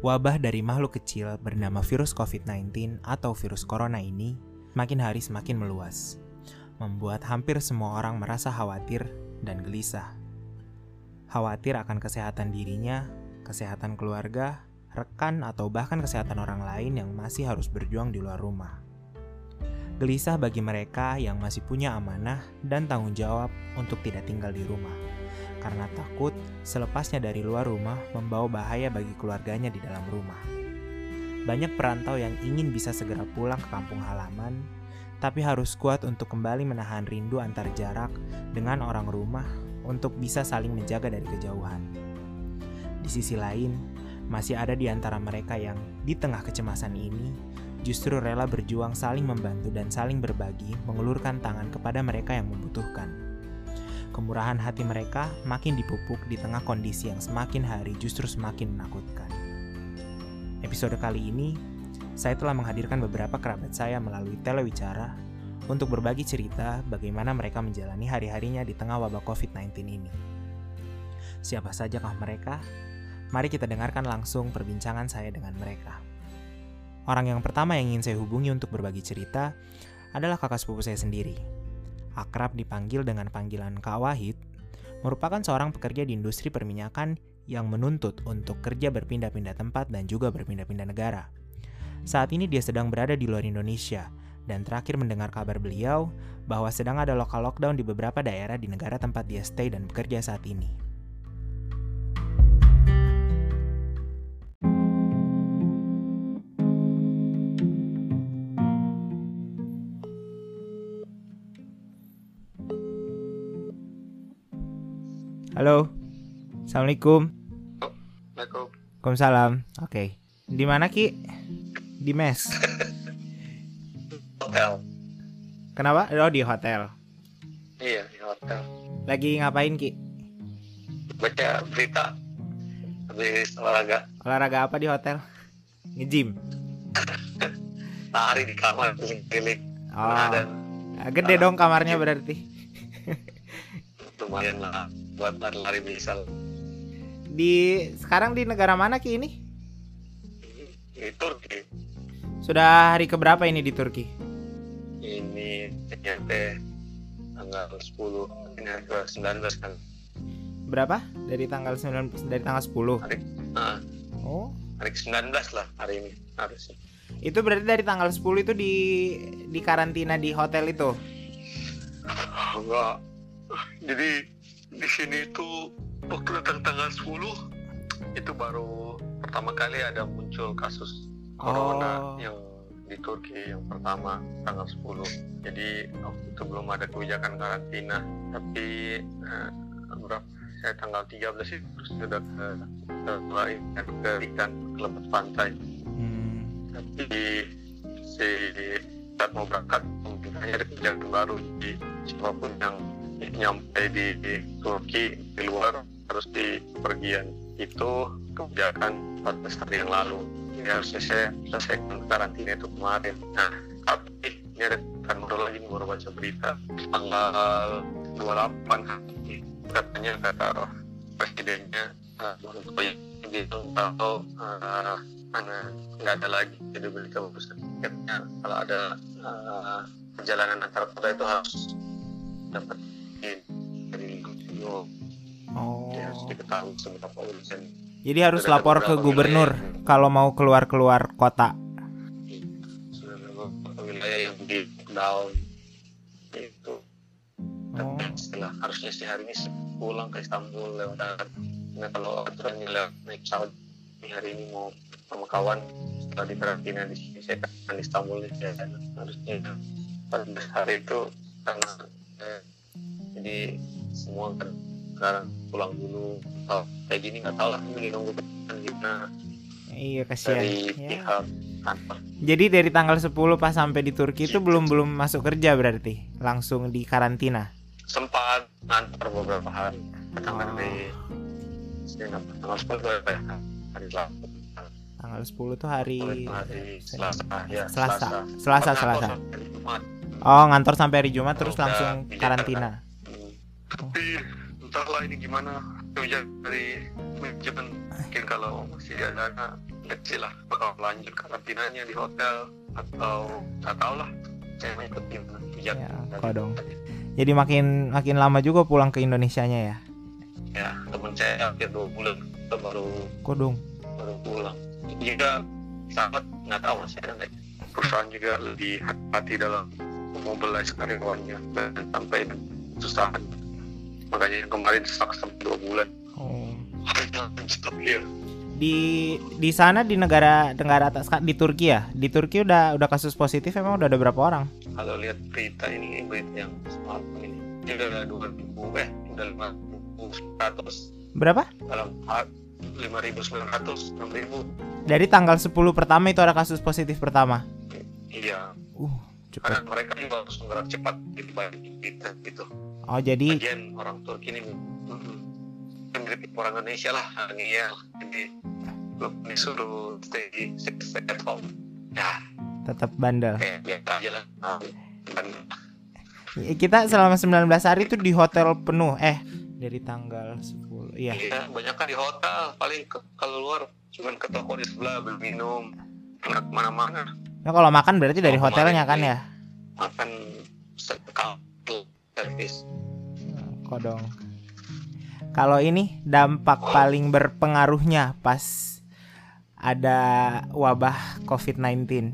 Wabah dari makhluk kecil bernama virus COVID-19 atau virus corona ini makin hari semakin meluas, membuat hampir semua orang merasa khawatir dan gelisah. Khawatir akan kesehatan dirinya, kesehatan keluarga, rekan, atau bahkan kesehatan orang lain yang masih harus berjuang di luar rumah. Gelisah bagi mereka yang masih punya amanah dan tanggung jawab untuk tidak tinggal di rumah karena takut selepasnya dari luar rumah membawa bahaya bagi keluarganya di dalam rumah. Banyak perantau yang ingin bisa segera pulang ke kampung halaman, tapi harus kuat untuk kembali menahan rindu antar jarak dengan orang rumah untuk bisa saling menjaga dari kejauhan. Di sisi lain, masih ada di antara mereka yang di tengah kecemasan ini justru rela berjuang saling membantu dan saling berbagi, mengulurkan tangan kepada mereka yang membutuhkan kemurahan hati mereka makin dipupuk di tengah kondisi yang semakin hari justru semakin menakutkan. Episode kali ini, saya telah menghadirkan beberapa kerabat saya melalui telewicara untuk berbagi cerita bagaimana mereka menjalani hari-harinya di tengah wabah COVID-19 ini. Siapa sajakah mereka? Mari kita dengarkan langsung perbincangan saya dengan mereka. Orang yang pertama yang ingin saya hubungi untuk berbagi cerita adalah kakak sepupu saya sendiri, akrab dipanggil dengan panggilan Kak Wahid, merupakan seorang pekerja di industri perminyakan yang menuntut untuk kerja berpindah-pindah tempat dan juga berpindah-pindah negara. Saat ini dia sedang berada di luar Indonesia, dan terakhir mendengar kabar beliau bahwa sedang ada lokal lockdown di beberapa daerah di negara tempat dia stay dan bekerja saat ini. Halo. Assalamualaikum. Waalaikumsalam. Oke. Okay. Di mana Ki? Di mes. hotel. Kenapa? Oh di hotel. Iya di hotel. Lagi ngapain Ki? Baca berita. Habis olahraga. Olahraga apa di hotel? Nge-gym. Lari di kamar keliling. Oh. Nah, Gede dong kamarnya berarti. Lumayan lah buat lari-lari misal. Di sekarang di negara mana ki ini? Di Turki. Sudah hari keberapa ini di Turki? Ini ternyata tanggal 10 ini hari 19 kan? Berapa? Dari tanggal 9 dari tanggal 10 hari uh, oh. Hari 19 lah hari ini harusnya. Itu berarti dari tanggal 10 itu di di karantina di hotel itu? Enggak. Jadi di sini itu waktu datang tanggal 10 itu baru pertama kali ada muncul kasus corona oh. yang di Turki yang pertama tanggal 10 jadi waktu itu belum ada kebijakan karantina tapi eh, berapa saya tanggal 13 itu sudah ke setelah ke ikan ke lepas pantai hmm. tapi si saat mau berangkat mungkin hanya ada kebijakan baru di siapa pun yang nyampe di, di Turki di luar harus di pergian itu kebijakan 14 hari yang lalu. Ini harusnya saya selesaikan karantina itu kemarin. Nah tapi ini ada kan baru lagi baru baca berita. Tanggal 28 hari katanya kata presidennya uh, gitu kalau uh, nggak ada lagi jadi berita bagus. Katanya kalau ada uh, perjalanan antar kota itu harus dapat dari video oh. ya harus diketahui seberapa urgent. Jadi harus lapor ke gubernur wilayah, kalau mau keluar keluar kota wilayah yang di down. Itu. Oh. setelah harusnya sih hari ini pulang ke Istanbul lewat nah kalau aturannya lewat naik pesawat hari ini mau sama kawan setelah di karantina di sini saya kan di Istanbul ya harusnya pada hari itu karena eh, jadi semua kan sekarang pulang dulu oh, kayak gini nggak tahu lah ini nunggu gimana iya kasihan. dari ya. pihak kantor. Jadi dari tanggal 10 pas sampai di Turki itu belum belum masuk kerja berarti? Langsung di karantina? Sempat ngantor beberapa hari. Tanggal oh. dari tanggal 10 itu apa ya hari Selasa. Tanggal 10 tuh hari, hari Selasa ya Selasa. Selasa. Selasa, Selasa. Oh ngantor sampai hari Jumat terus langsung karantina. tapi entahlah ini gimana. Kebijakan dari manajemen mungkin kalau masih ada dana kecil lah bakal lanjut karantinanya di hotel atau nggak tahu lah. Saya mengikuti ya, kok dong. Jadi makin makin lama juga pulang ke Indonesianya ya? Ya temen saya hampir dua bulan baru kok dong? baru pulang. Juga sahabat nggak tahu masih ada nggak perusahaan juga lebih hati-hati dalam memobilize karyawannya dan sampai kesusahan makanya yang kemarin stuck sampai dua bulan. Oh. di di sana di negara negara atas di Turki ya? Di Turki udah udah kasus positif emang udah ada berapa orang? Kalau lihat berita ini berita yang semalam ini ini udah dua ribu eh udah lima ribu seratus. Berapa? Dalam lima ribu sembilan ratus enam ribu. Dari tanggal 10 pertama itu ada kasus positif pertama? Iya. Uh cepat. Karena mereka juga harus menggerak cepat gitu banyak kita gitu. Oh jadi. Bagian orang Turki ini mirip orang Indonesia lah, ya. Jadi disuruh stay, stay at home. Ya. Tetap bandel. Kayak biasa aja lah. Bandel. Kita selama 19 hari itu di hotel penuh. Eh, dari tanggal 10. Iya. Iya, banyak kan di hotel. Paling ke, kalau luar cuman ke toko di sebelah beli minum. Nggak ke mana-mana Nah, kalau makan berarti dari oh, hotelnya kan ya? Makan sekali servis. Hmm, kodong. Kalau ini dampak paling berpengaruhnya pas ada wabah COVID-19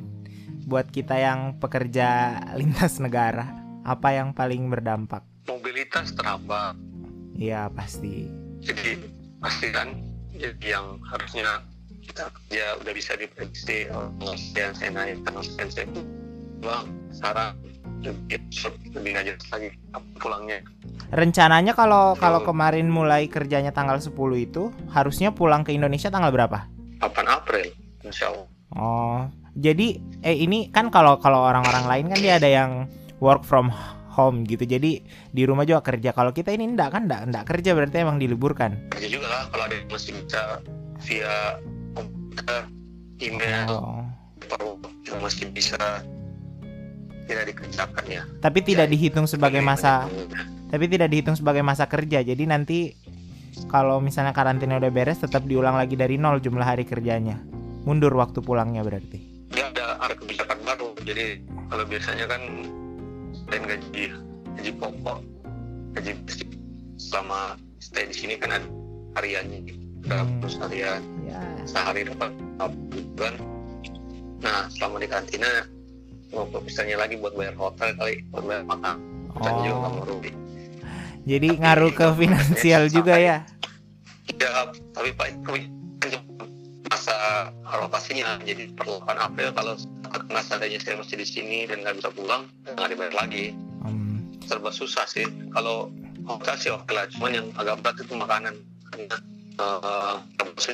buat kita yang pekerja lintas negara, apa yang paling berdampak? Mobilitas terhambat. Iya pasti. Jadi pasti kan jadi yang harusnya kita ya udah bisa diprediksi oh, saya naik karena saya pulang sekarang lebih lagi pulangnya. Rencananya kalau kalau kemarin mulai kerjanya tanggal 10 itu harusnya pulang ke Indonesia tanggal berapa? 8 April Insya Allah. Oh jadi eh ini kan kalau kalau orang-orang lain kan dia ada yang work from home gitu jadi di rumah juga kerja. Kalau kita ini enggak kan enggak enggak kerja berarti emang diliburkan. Kerja juga lah kalau ada yang masih bisa via email oh. yang masih bisa tidak dikerjakan ya. Tapi tidak ya, dihitung sebagai masa tapi tidak dihitung sebagai masa kerja. Jadi nanti kalau misalnya karantina udah beres tetap diulang lagi dari nol jumlah hari kerjanya. Mundur waktu pulangnya berarti. Ya ada ada kebijakan baru. Jadi kalau biasanya kan selain gaji gaji pokok, gaji basic selama stay di sini kan ada hariannya hmm. terus harian ya. sehari dapat bulan nah selama di kantina mau misalnya lagi buat bayar hotel kali buat bayar makan oh. juga nggak mau rugi jadi tapi, ngaruh ke finansial ya, juga ya? Ya tapi pak masa alokasinya. Jadi per 8 April kalau kena seandainya saya masih di sini dan nggak bisa pulang nggak dibayar lagi. Hmm. serba susah sih. Kalau hotel sih oke lah cuman yang agak berat itu makanan. Karena uh,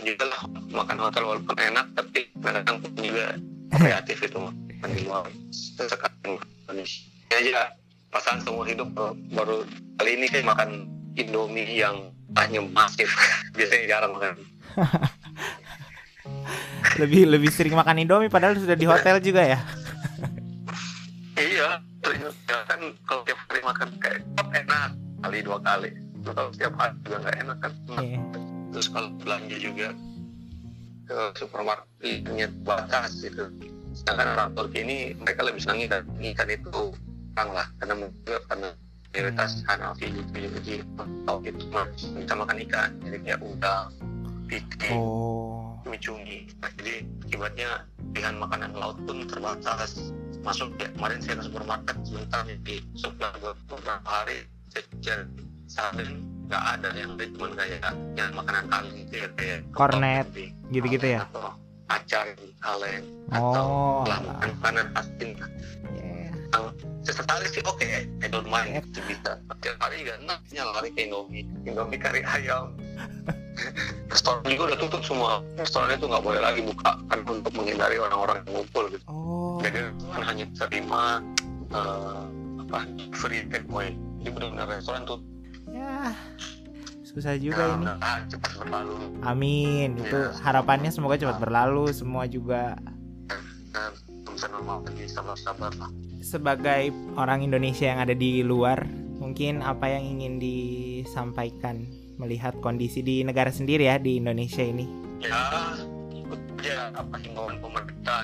juga lah makan hotel walaupun enak tapi kadang juga kreatif itu makan luar sekarang Indonesia aja. Pasangan seumur hidup baru kali ini kayak makan Indomie yang hanya masif. Biasanya jarang makan. Lebih lebih sering makan Indomie padahal sudah di hotel juga ya. Iya ya kan kalau tiap hari makan kayak enak. Kali dua kali. Kalau tiap hari juga nggak enak kan. Yeah terus kalau belanja juga ke supermarketnya batas gitu sedangkan orang Turki ini mereka lebih senang dan ikan itu kurang lah. Karena mungkin karena mayoritas hmm. Hanafi gitu jadi tahu itu bisa makan ikan. Jadi kayak udang piting oh. micungi nah, jadi akibatnya pilihan makanan laut pun terbatas. Masuk ya kemarin saya ke supermarket sebentar jadi sudah beberapa hari saya cari nggak ada yang cuma kayak yang makanan kaleng gitu ya kayak kornet gitu-gitu ya? Atau acar kaleng oh, atau makanan makanan asin yeah. sesekali sih oke okay, I don't mind itu bisa. Setiap hari juga enaknya lari ke Indomie. Indomie kari ayam. Restoran juga udah tutup semua. Restoran itu nggak boleh lagi buka kan untuk menghindari orang-orang yang ngumpul gitu. Oh. jadi kan hanya terima uh, apa free takeaway jadi benar-benar restoran tuh. Ya susah juga ini amin itu ya. harapannya semoga cepat berlalu semua juga sebagai orang Indonesia yang ada di luar mungkin apa yang ingin disampaikan melihat kondisi di negara sendiri ya di Indonesia ini ya ya saja apa himbauan pemerintah.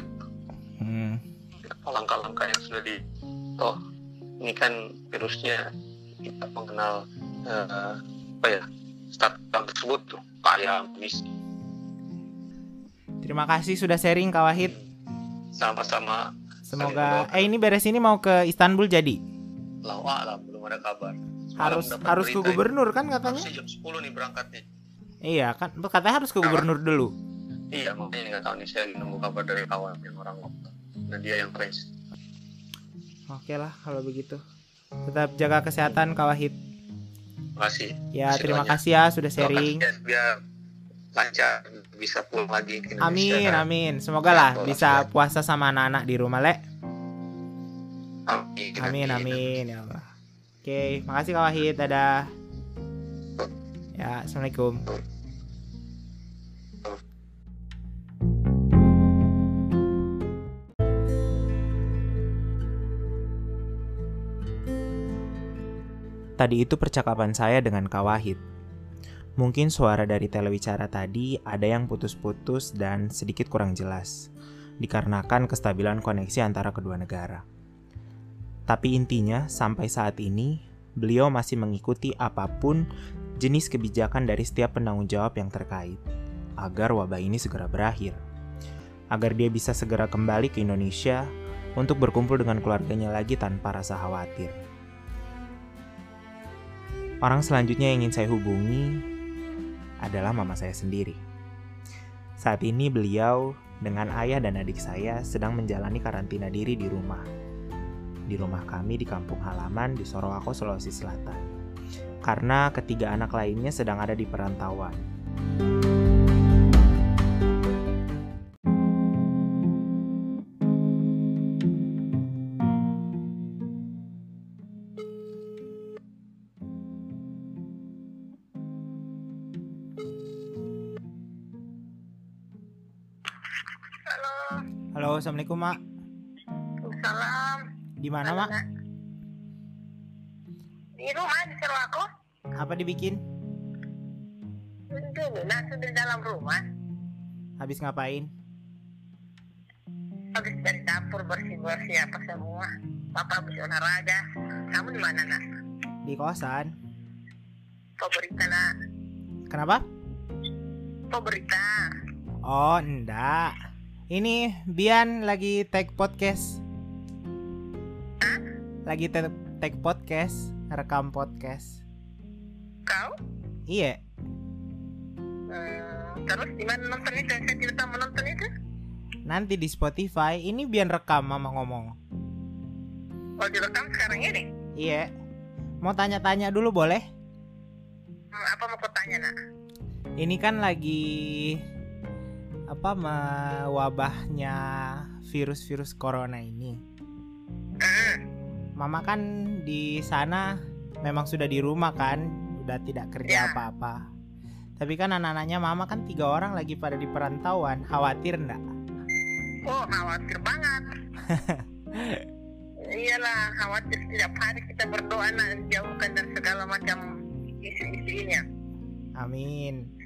Hmm. apa langkah-langkah yang sudah di toh ini kan virusnya kita mengenal eh, apa ya status tersebut tuh kaya miskin Terima kasih sudah sharing Kak Wahid. sama-sama Semoga eh ini beres ini mau ke Istanbul jadi. lawa lah belum ada kabar Semalam Harus harus ke gubernur kan katanya? harusnya jam 10 nih berangkat nih Iya kan katanya harus ke gubernur dulu. iya makanya nggak tahu nih saya nunggu kabar dari kawan yang orang lokal dan dia yang Prince Oke lah kalau begitu. Tetap jaga kesehatan Kak Wahid. Makasih Ya Masih terima banyak. kasih ya sudah sharing. kasih biar lancar bisa pulang lagi ke Indonesia Amin kan. amin. Semoga lah Ya, bisa tolong. puasa sama anak-anak di rumah le. amin Amin amin ya Allah. Oke, makasih Kak Wahid. Dadah. Ya, assalamualaikum. Tadi itu percakapan saya dengan Kak Wahid. Mungkin suara dari telewicara tadi ada yang putus-putus dan sedikit kurang jelas, dikarenakan kestabilan koneksi antara kedua negara. Tapi intinya, sampai saat ini, beliau masih mengikuti apa pun jenis kebijakan dari setiap penanggung jawab yang terkait, agar wabah ini segera berakhir. Agar dia bisa segera kembali ke Indonesia untuk berkumpul dengan keluarganya lagi tanpa rasa khawatir. Orang selanjutnya yang ingin saya hubungi adalah mama saya sendiri. Saat ini beliau dengan ayah dan adik saya sedang menjalani karantina diri di rumah di rumah kami di kampung halaman di Sorowako, Sulawesi Selatan. Karena ketiga anak lainnya sedang ada di perantauan. Halo, Assalamualaikum, Mak. salam. Di mana, Mak? Di rumah di aku. Apa dibikin? Dulu nasi di dalam rumah. Habis ngapain? Habis dari dapur bersih-bersih apa semua. Papa habis olahraga. Kamu di mana nak? Di kosan. Kau berita nak? Kenapa? Kau berita? Oh, enggak. Ini Bian lagi take podcast. Lagi take podcast, rekam podcast. Kau? Iya, Hmm, terus di mana nonton itu? Saya tidak tahu menonton itu. nanti di Spotify. Ini Bian rekam mama ngomong. Oh direkam sekarang ini? Iya. Mau tanya-tanya dulu boleh? Hmm, apa mau kau tanya nak? Ini kan lagi apa wabahnya virus-virus corona ini. Mama kan di sana memang sudah di rumah kan, udah tidak kerja Ya. apa-apa. Tapi kan anak-anaknya mama kan tiga orang lagi pada di perantauan, khawatir enggak? Oh khawatir banget. Iyalah khawatir setiap hari kita berdoa nak jauhkan dari segala macam isu-isunya. Amin.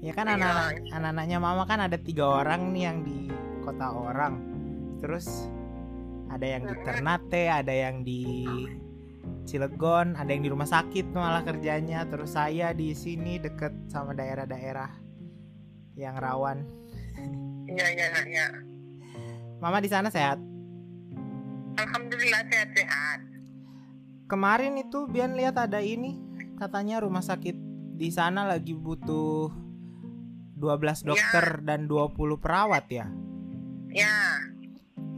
Ya kan Iya. anak anak-anaknya mama kan ada tiga orang nih yang di kota orang. Terus ada yang di Ternate, ada yang di Cilegon, ada yang di rumah sakit malah kerjanya. Terus saya di sini deket sama daerah-daerah yang rawan. Iya iya iya. Mama di sana sehat. Alhamdulillah sehat-sehat. Kemarin itu Bian lihat ada ini katanya rumah sakit di sana lagi butuh 12 dokter dan 20 perawat ya. Ya,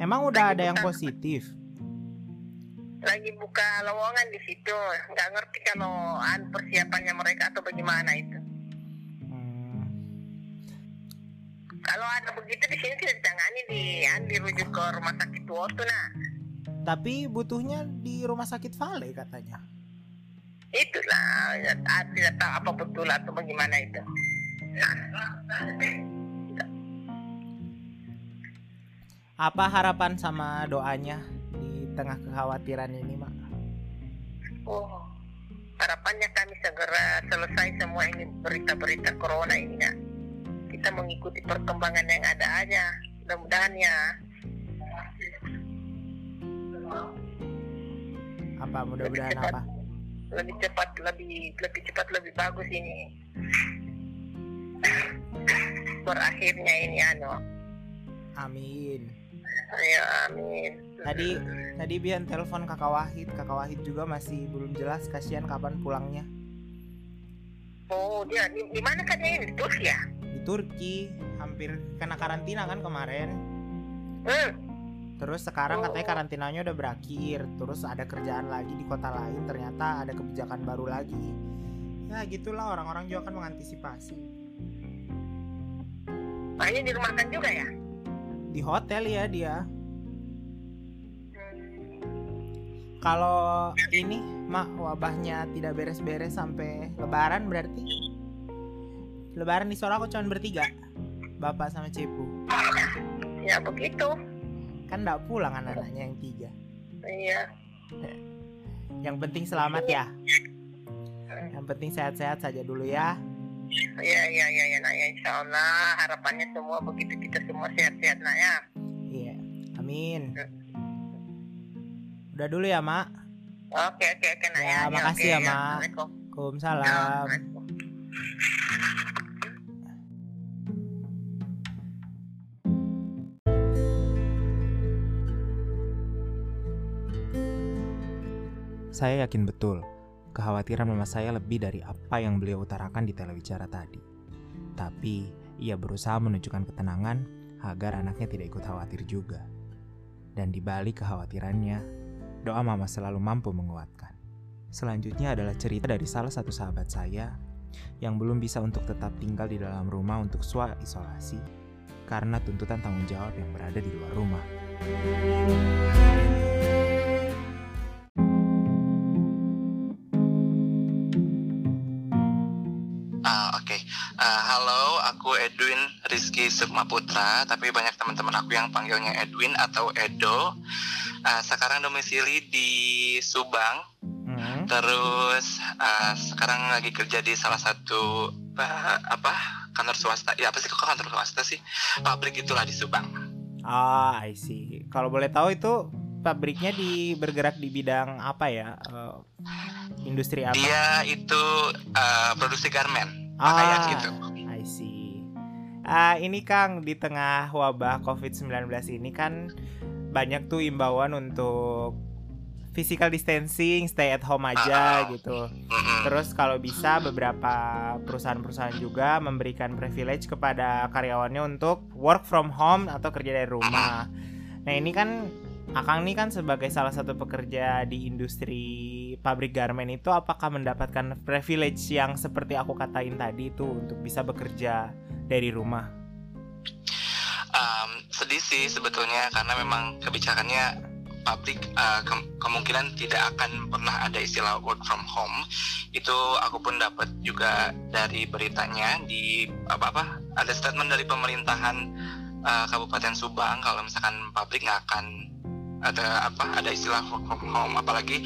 Emang udah Lagi ada yang buka. positif? lagi buka lowongan di situ. Nggak ngerti kalau an persiapannya mereka atau bagaimana itu. Hmm, Kalau ada begitu di sini tidak ditangani di dirujuk ke rumah sakit Wotu nah. tapi butuhnya di rumah sakit Vale katanya. Itulah ya, ah, tidak tahu apa betul atau bagaimana itu. Apa harapan sama doanya di tengah kekhawatiran ini, Mak? Oh, harapannya kami segera selesai semua ini berita-berita corona ini ya. Kita mengikuti perkembangan yang ada aja. Mudah-mudahan ya. Apa mudah-mudahan apa? Lebih cepat lebih lebih cepat lebih bagus ini berakhirnya ini anu. Amin. Ya amin. Tadi tadi Bian telepon kakak Wahid. Kakak Wahid juga masih belum jelas kasihan kapan pulangnya. Oh dia di, di mana ini di Turki ya? Di Turki. Hampir kena karantina kan kemarin. Hmm. terus sekarang Oh. katanya karantinanya udah berakhir. Terus ada kerjaan lagi di kota lain. Ternyata ada kebijakan baru lagi. Ya gitulah. Orang-orang juga kan mengantisipasi makanya dirumahkan juga ya? Di hotel ya dia. Kalau ini mah wabahnya tidak beres-beres sampai lebaran berarti? Lebaran di Solo aku cuma bertiga bapak sama Cepu. Ya begitu. Kan nggak pulang anak-anaknya yang tiga. Iya. Yang penting selamat ya. Yang penting sehat-sehat saja dulu ya iya iya iya ya nak ya insya Allah harapannya semua begitu kita semua sehat-sehat nak ya. Iya. Amin. Udah dulu ya mak? Oke oke oke nak Ya, ya, makasih oke, ya, Mak. Assalamualaikum. Waalaikumsalam. Saya yakin betul, kekhawatiran mama saya lebih dari apa yang beliau utarakan di telewicara tadi. Tapi, ia berusaha menunjukkan ketenangan agar anaknya tidak ikut khawatir juga. Dan di balik kekhawatirannya, doa mama selalu mampu menguatkan. Selanjutnya adalah cerita dari salah satu sahabat saya yang belum bisa untuk tetap tinggal di dalam rumah untuk swa isolasi karena tuntutan tanggung jawab yang berada di luar rumah. Ah, halo, aku Edwin Rizky Sukma Putra, tapi banyak teman-teman aku yang panggilnya Edwin atau Edo. Ah, sekarang domisili di Subang, Hmm, terus ah, sekarang lagi kerja di salah satu ah, apa kantor swasta. Ya apa sih kok kantor swasta sih? Pabrik itulah di Subang. Ah, I see. Kalau boleh tahu itu pabriknya di bergerak di bidang apa ya? Eh, industri apa? Dia itu ah, produksi garmen, pakaian Ah, gitu. I see. Ah, ini Kang di tengah wabah COVID-19 ini kan banyak tuh imbauan untuk physical distancing, stay at home aja Ah. gitu. Terus kalau bisa beberapa perusahaan-perusahaan juga memberikan privilege kepada karyawannya untuk work from home atau kerja dari rumah. Nah, ini kan Akang ini kan sebagai salah satu pekerja di industri pabrik garmen itu apakah mendapatkan privilege yang seperti aku katain tadi itu untuk bisa bekerja dari rumah? Um, sedih sih sebetulnya karena memang kebijakannya pabrik uh, ke- kemungkinan tidak akan pernah ada istilah work from home itu aku pun dapat juga dari beritanya di apa apa ada statement dari pemerintahan uh, Kabupaten Subang kalau misalkan pabrik nggak akan ada apa ada istilah work from home apalagi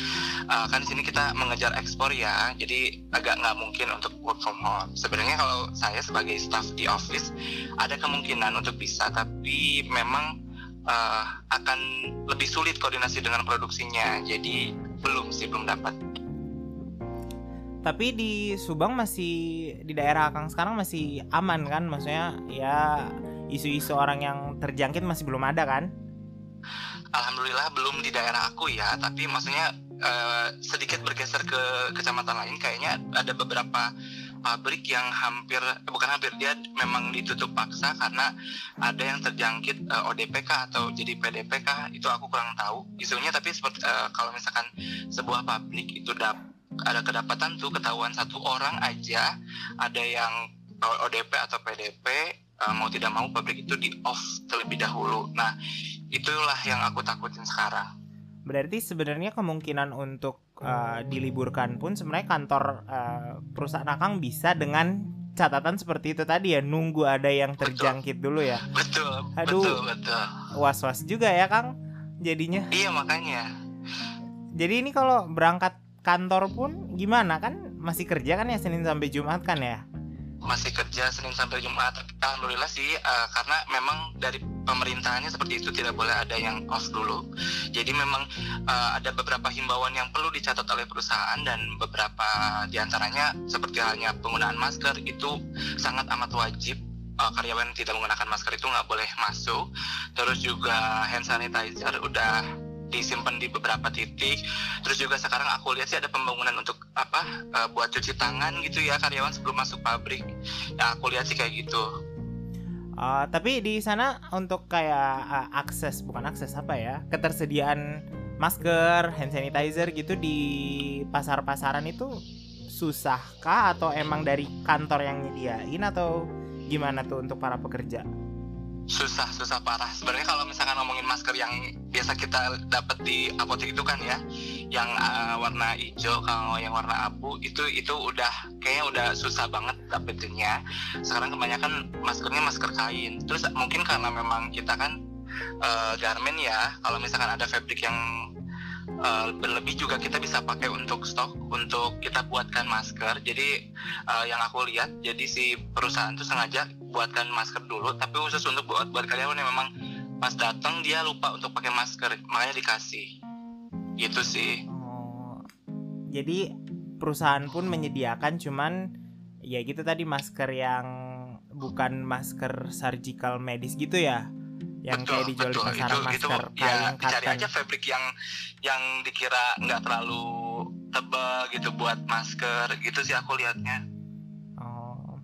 uh, kan di sini kita mengejar ekspor ya jadi agak nggak mungkin untuk work from home sebenarnya kalau saya sebagai staff di office ada kemungkinan untuk bisa tapi memang uh, akan lebih sulit koordinasi dengan produksinya jadi belum sih belum dapat Tapi di Subang masih di daerah Akang sekarang masih aman kan? Maksudnya ya isu-isu orang yang terjangkit masih belum ada kan? Alhamdulillah belum di daerah aku ya tapi maksudnya uh, sedikit bergeser ke kecamatan lain kayaknya ada beberapa pabrik yang hampir eh, bukan hampir dia memang ditutup paksa karena ada yang terjangkit uh, ODPK atau jadi PDPK itu aku kurang tahu isunya tapi seperti uh, kalau misalkan sebuah pabrik itu dap ada kedapatan tuh ketahuan satu orang aja ada yang ODP atau PDP uh, mau tidak mau pabrik itu di off terlebih dahulu nah itulah yang aku takutin sekarang Berarti sebenarnya kemungkinan untuk uh, diliburkan pun sebenarnya kantor uh, perusahaan Akang bisa dengan catatan seperti itu tadi ya nunggu ada yang terjangkit dulu ya. betul Aduh. betul betul Was-was juga ya Kang jadinya. iya makanya Jadi ini kalau berangkat kantor pun gimana kan masih kerja kan ya Senin sampai Jumat kan ya? Masih kerja Senin sampai Jumat. Alhamdulillah sih uh, karena memang dari pemerintahannya seperti itu tidak boleh ada yang off dulu. Jadi memang uh, ada beberapa himbauan yang perlu dicatat oleh perusahaan dan beberapa di antaranya seperti halnya penggunaan masker itu sangat amat wajib uh, karyawan tidak menggunakan masker itu nggak boleh masuk. Terus juga hand sanitizer udah disimpan di beberapa titik. Terus juga sekarang aku lihat sih ada pembangunan untuk apa uh, buat cuci tangan gitu ya karyawan sebelum masuk pabrik. Ya aku lihat sih kayak gitu. Uh, tapi di sana untuk kayak uh, akses bukan akses apa ya ketersediaan masker, hand sanitizer gitu di pasar-pasaran itu susah kah atau emang dari kantor yang nyediain atau gimana tuh untuk para pekerja? Susah susah parah. Sebenarnya kalau misalkan ngomongin masker yang biasa kita dapat di apotek itu kan ya yang uh, warna hijau kalau yang warna abu itu itu udah kayaknya udah susah banget dapetinnya. Sekarang kebanyakan maskernya masker kain. Terus mungkin karena memang kita kan uh, garment ya kalau misalkan ada fabric yang uh, berlebih juga kita bisa pakai untuk stok untuk kita buatkan masker. Jadi uh, yang aku lihat jadi si perusahaan itu sengaja buatkan masker dulu tapi khusus untuk buat buat karyawan yang memang pas datang dia lupa untuk pakai masker makanya dikasih. Gitu sih. Oh, jadi perusahaan pun menyediakan cuman ya gitu tadi masker yang bukan masker surgical medis gitu ya yang betul, kayak dijual betul. di pasaran itu, masker itu, ya, cari aja fabric yang yang dikira nggak terlalu tebal gitu buat masker. Gitu sih aku lihatnya oh.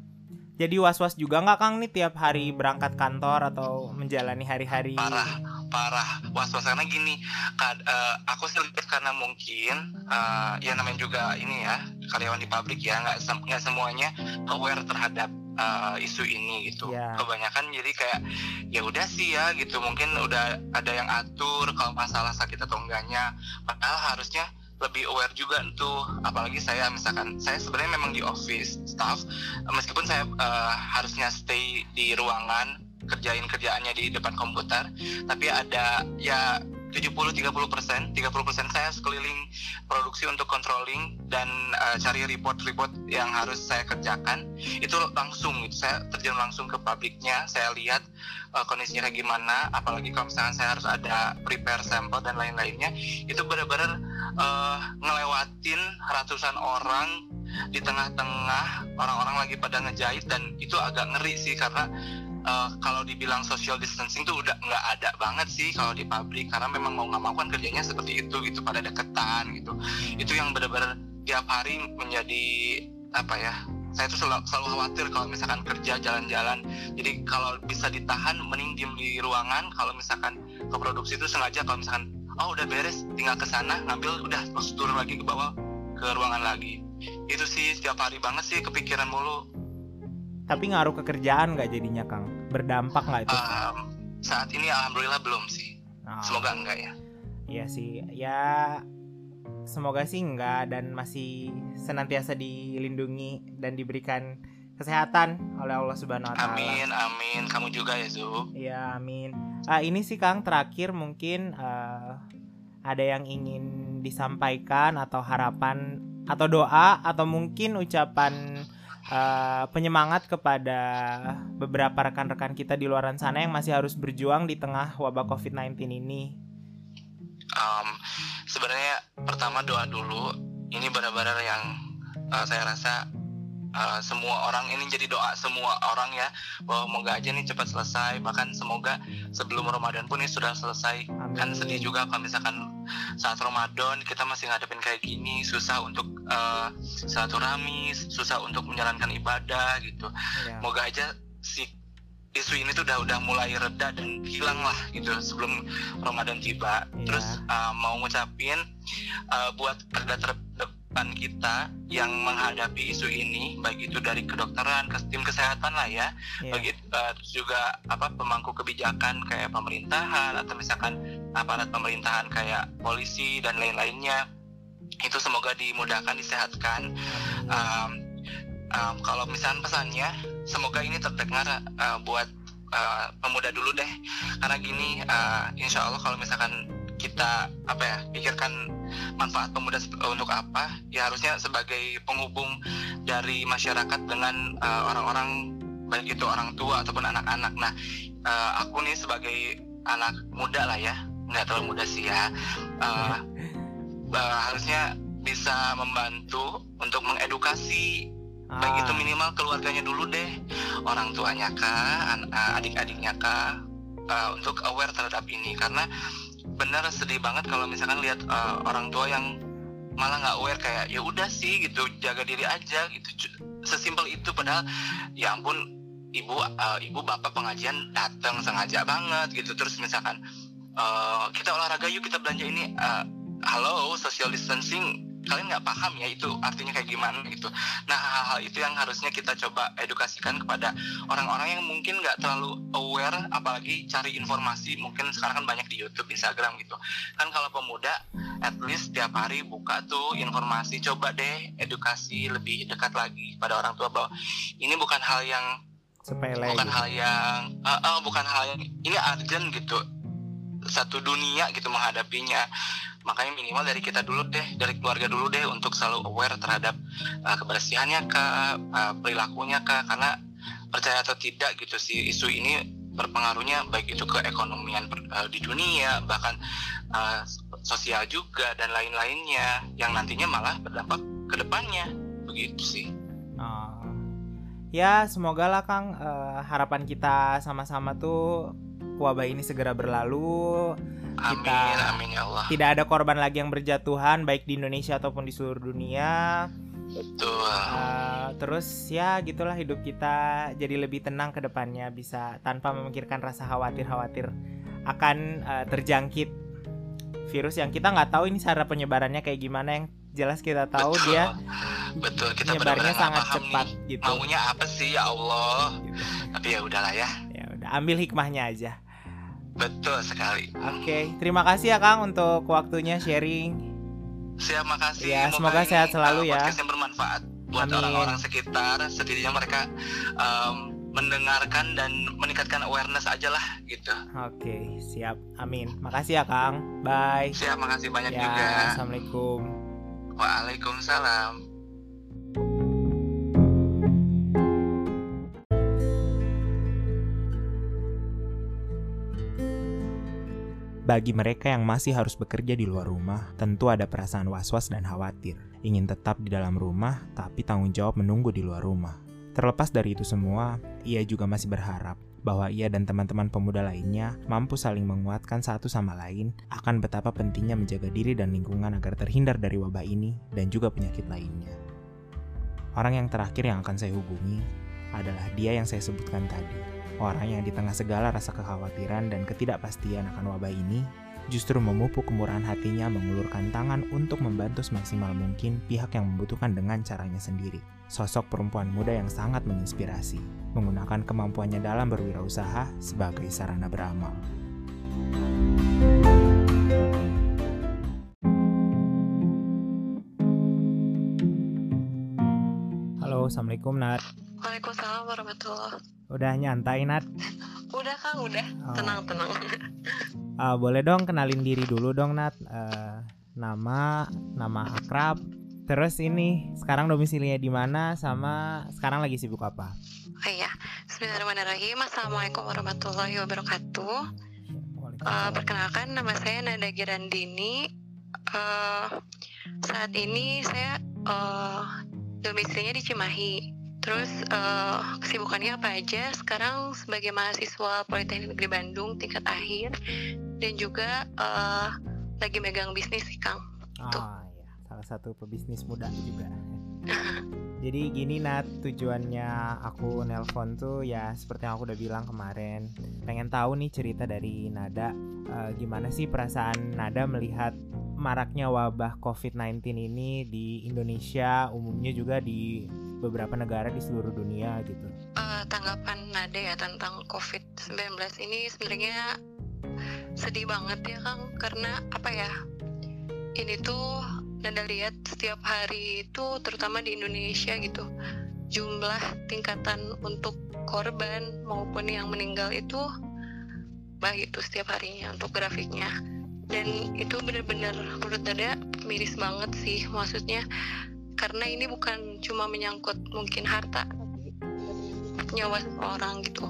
Jadi was was juga nggak kang nih tiap hari berangkat kantor atau menjalani hari-hari? Parah parah. Was was karena gini. Kad, uh, aku sih karena mungkin uh, ya namanya juga ini ya karyawan di pabrik ya nggak sem semuanya aware terhadap uh, isu ini gitu. Yeah. Kebanyakan jadi kayak ya udah sih ya gitu. Mungkin udah ada yang atur kalau masalah sakit atau enggaknya. Padahal harusnya lebih aware juga tuh apalagi saya misalkan saya sebenarnya memang di office staff meskipun saya uh, harusnya stay di ruangan kerjain kerjaannya di depan komputer tapi ada ya 70 30 persen 30 persen saya sekeliling produksi untuk controlling dan uh, cari report-report yang harus saya kerjakan. Itu langsung gitu. Saya terjun langsung ke pabriknya saya lihat uh, kondisinya gimana apalagi kalau misalnya saya harus ada prepare sampel dan lain-lainnya itu benar-benar uh, ngelewatin ratusan orang di tengah-tengah orang-orang lagi pada ngejahit dan itu agak ngeri sih karena uh, kalau dibilang social distancing tuh udah nggak ada banget sih kalau di pabrik karena memang mau nggak mau kan kerjanya seperti itu gitu pada deketan gitu. Hmm. itu yang benar-benar tiap hari menjadi apa ya saya tuh selalu, selalu khawatir kalau misalkan kerja jalan-jalan. Jadi kalau bisa ditahan mending diem di ruangan. Kalau misalkan ke produksi itu sengaja kalau misalkan oh udah beres tinggal ke sana ngambil udah terus turun lagi ke bawah ke ruangan lagi. Itu sih setiap hari banget sih kepikiran mulu tapi ngaruh ke kerjaan nggak jadinya Kang? Berdampak nggak itu? Um, saat ini alhamdulillah belum sih. Oh. Semoga enggak ya. Iya sih. Ya semoga sih enggak dan masih senantiasa dilindungi dan diberikan kesehatan oleh Allah Subhanahu wa taala. Amin, amin. Kamu juga ya, Zu. Iya, amin. Uh, ini sih Kang terakhir mungkin uh, ada yang ingin disampaikan atau harapan atau doa atau mungkin ucapan uh, penyemangat kepada beberapa rekan-rekan kita di luar sana yang masih harus berjuang di tengah wabah COVID-19 ini? Um, sebenarnya pertama doa dulu. Ini benar-benar yang uh, saya rasa uh, semua orang ini jadi doa semua orang ya bahwa semoga aja nih cepat selesai bahkan semoga sebelum Ramadan pun ini sudah selesai Amin. kan sedih juga kalau misalkan saat Ramadan kita masih ngadepin kayak gini susah untuk uh, silaturahmi susah untuk menjalankan ibadah gitu ya. semoga aja si isu ini tuh udah udah mulai reda dan hilang lah gitu sebelum Ramadan tiba. Ya. Terus uh, mau ngucapin uh, buat kerja ter depan kita yang menghadapi isu ini baik itu dari kedokteran ke tim kesehatan lah ya yeah. bagi uh, juga apa pemangku kebijakan kayak pemerintahan atau misalkan aparat pemerintahan kayak polisi dan lain-lainnya itu semoga dimudahkan disehatkan. Um, um, kalau misalnya pesannya semoga ini terdengar uh, buat uh, pemuda dulu deh. Karena gini uh, insya Allah kalau misalkan kita apa ya pikirkan manfaat pemuda untuk apa ya harusnya sebagai penghubung dari masyarakat dengan uh, orang-orang baik itu orang tua ataupun anak-anak. Nah uh, aku nih sebagai anak muda lah ya. Nggak terlalu muda sih ya. Uh, uh, harusnya bisa membantu untuk mengedukasi. Baik itu ah. minimal keluarganya dulu deh. Orang tuanya kah? Adik-adiknya kah? Uh, untuk aware terhadap ini. Karena benar sedih banget kalau misalkan lihat uh, orang tua yang malah nggak aware kayak ya udah sih gitu. Jaga diri aja gitu. Sesimpel itu. Padahal ya ampun ibu uh, ibu bapak pengajian datang sengaja banget gitu. Terus misalkan uh, kita olahraga yuk kita belanja ini uh, halo social distancing kalian nggak paham ya itu artinya kayak gimana gitu. Nah hal-hal itu yang harusnya kita coba edukasikan kepada orang-orang yang mungkin nggak terlalu aware, apalagi cari informasi mungkin sekarang kan banyak di YouTube, Instagram gitu. Kan kalau pemuda, at least tiap hari buka tuh informasi, coba deh edukasi lebih dekat lagi pada orang tua bahwa ini bukan hal yang sepele, bukan gitu. hal yang, uh, uh, bukan hal yang ini urgent gitu satu dunia gitu menghadapinya makanya minimal dari kita dulu deh dari keluarga dulu deh untuk selalu aware terhadap uh, kebersihannya kak uh, perilakunya kak karena percaya atau tidak gitu sih isu ini berpengaruhnya baik itu ke ekonomian uh, di dunia bahkan uh, sosial juga dan lain-lainnya yang nantinya malah berdampak ke depannya. Begitu sih. Oh. ya semoga lah kang uh, harapan kita sama-sama tuh wabah ini segera berlalu. Kita amin, amin ya Allah. tidak ada korban lagi yang berjatuhan baik di Indonesia ataupun di seluruh dunia. Betul. Uh, terus ya gitulah hidup kita jadi lebih tenang ke depannya bisa tanpa memikirkan rasa khawatir khawatir akan uh, terjangkit virus yang kita nggak tahu ini cara penyebarannya kayak gimana. Yang jelas kita tahu betul, dia betul kita penyebarnya sangat cepat nih, gitu. Maunya apa sih ya Allah? Gitu. tapi ya udahlah ya ambil hikmahnya aja Betul sekali. Oke, okay. terima kasih ya Kang untuk waktunya sharing. Siap, makasih. Ya, semoga sehat selalu uh, ya. yang bermanfaat buat orang-orang sekitar, setidaknya mereka um, mendengarkan dan meningkatkan awareness aja lah gitu. Oke, okay, siap. Amin. Makasih ya Kang. Bye. Siap, makasih banyak ya, juga. Assalamualaikum. Waalaikumsalam. Bagi mereka yang masih harus bekerja di luar rumah, tentu ada perasaan was-was dan khawatir. Ingin tetap di dalam rumah, tapi tanggung jawab menunggu di luar rumah. Terlepas dari itu semua, ia juga masih berharap bahwa ia dan teman-teman pemuda lainnya mampu saling menguatkan satu sama lain akan betapa pentingnya menjaga diri dan lingkungan agar terhindar dari wabah ini dan juga penyakit lainnya. Orang yang terakhir yang akan saya hubungi adalah dia yang saya sebutkan tadi, Orang yang di tengah segala rasa kekhawatiran dan ketidakpastian akan wabah ini justru memupuk kemurahan hatinya mengulurkan tangan untuk membantu semaksimal mungkin pihak yang membutuhkan dengan caranya sendiri. Sosok perempuan muda yang sangat menginspirasi, menggunakan kemampuannya dalam berwirausaha sebagai sarana beramal. Halo, Assalamualaikum Nat. Waalaikumsalam warahmatullahi Udah nyantai Nat? Udah Kang, udah. Oh. Tenang, tenang. Uh, boleh dong kenalin diri dulu dong Nat. Uh, nama, nama akrab. Terus ini sekarang domisilinya di mana sama sekarang lagi sibuk apa? Oh iya, Bismillahirrahmanirrahim. Assalamualaikum warahmatullahi wabarakatuh. Uh, perkenalkan nama saya Nada Girandini. Uh, saat ini saya uh, domisilinya di Cimahi. Terus uh, kesibukannya apa aja? Sekarang sebagai mahasiswa Politeknik Negeri Bandung tingkat akhir dan juga uh, lagi megang bisnis sih Kang. Ah ya, salah satu pebisnis muda juga. Jadi gini Nat, tujuannya aku nelpon tuh ya seperti yang aku udah bilang kemarin. Pengen tahu nih cerita dari Nada. Uh, Gimana sih perasaan Nada melihat maraknya wabah COVID-19 ini di Indonesia Umumnya juga di beberapa negara di seluruh dunia gitu. Uh, tanggapan Nada ya tentang COVID-19 ini sebenarnya sedih banget ya Kang. Karena apa ya? Ini tuh Nada lihat setiap hari itu terutama di Indonesia gitu jumlah tingkatan untuk korban maupun yang meninggal itu baik itu setiap harinya untuk grafiknya. Dan itu benar-benar menurut Nada miris banget sih maksudnya karena ini bukan cuma menyangkut mungkin harta nyawa seseorang gitu.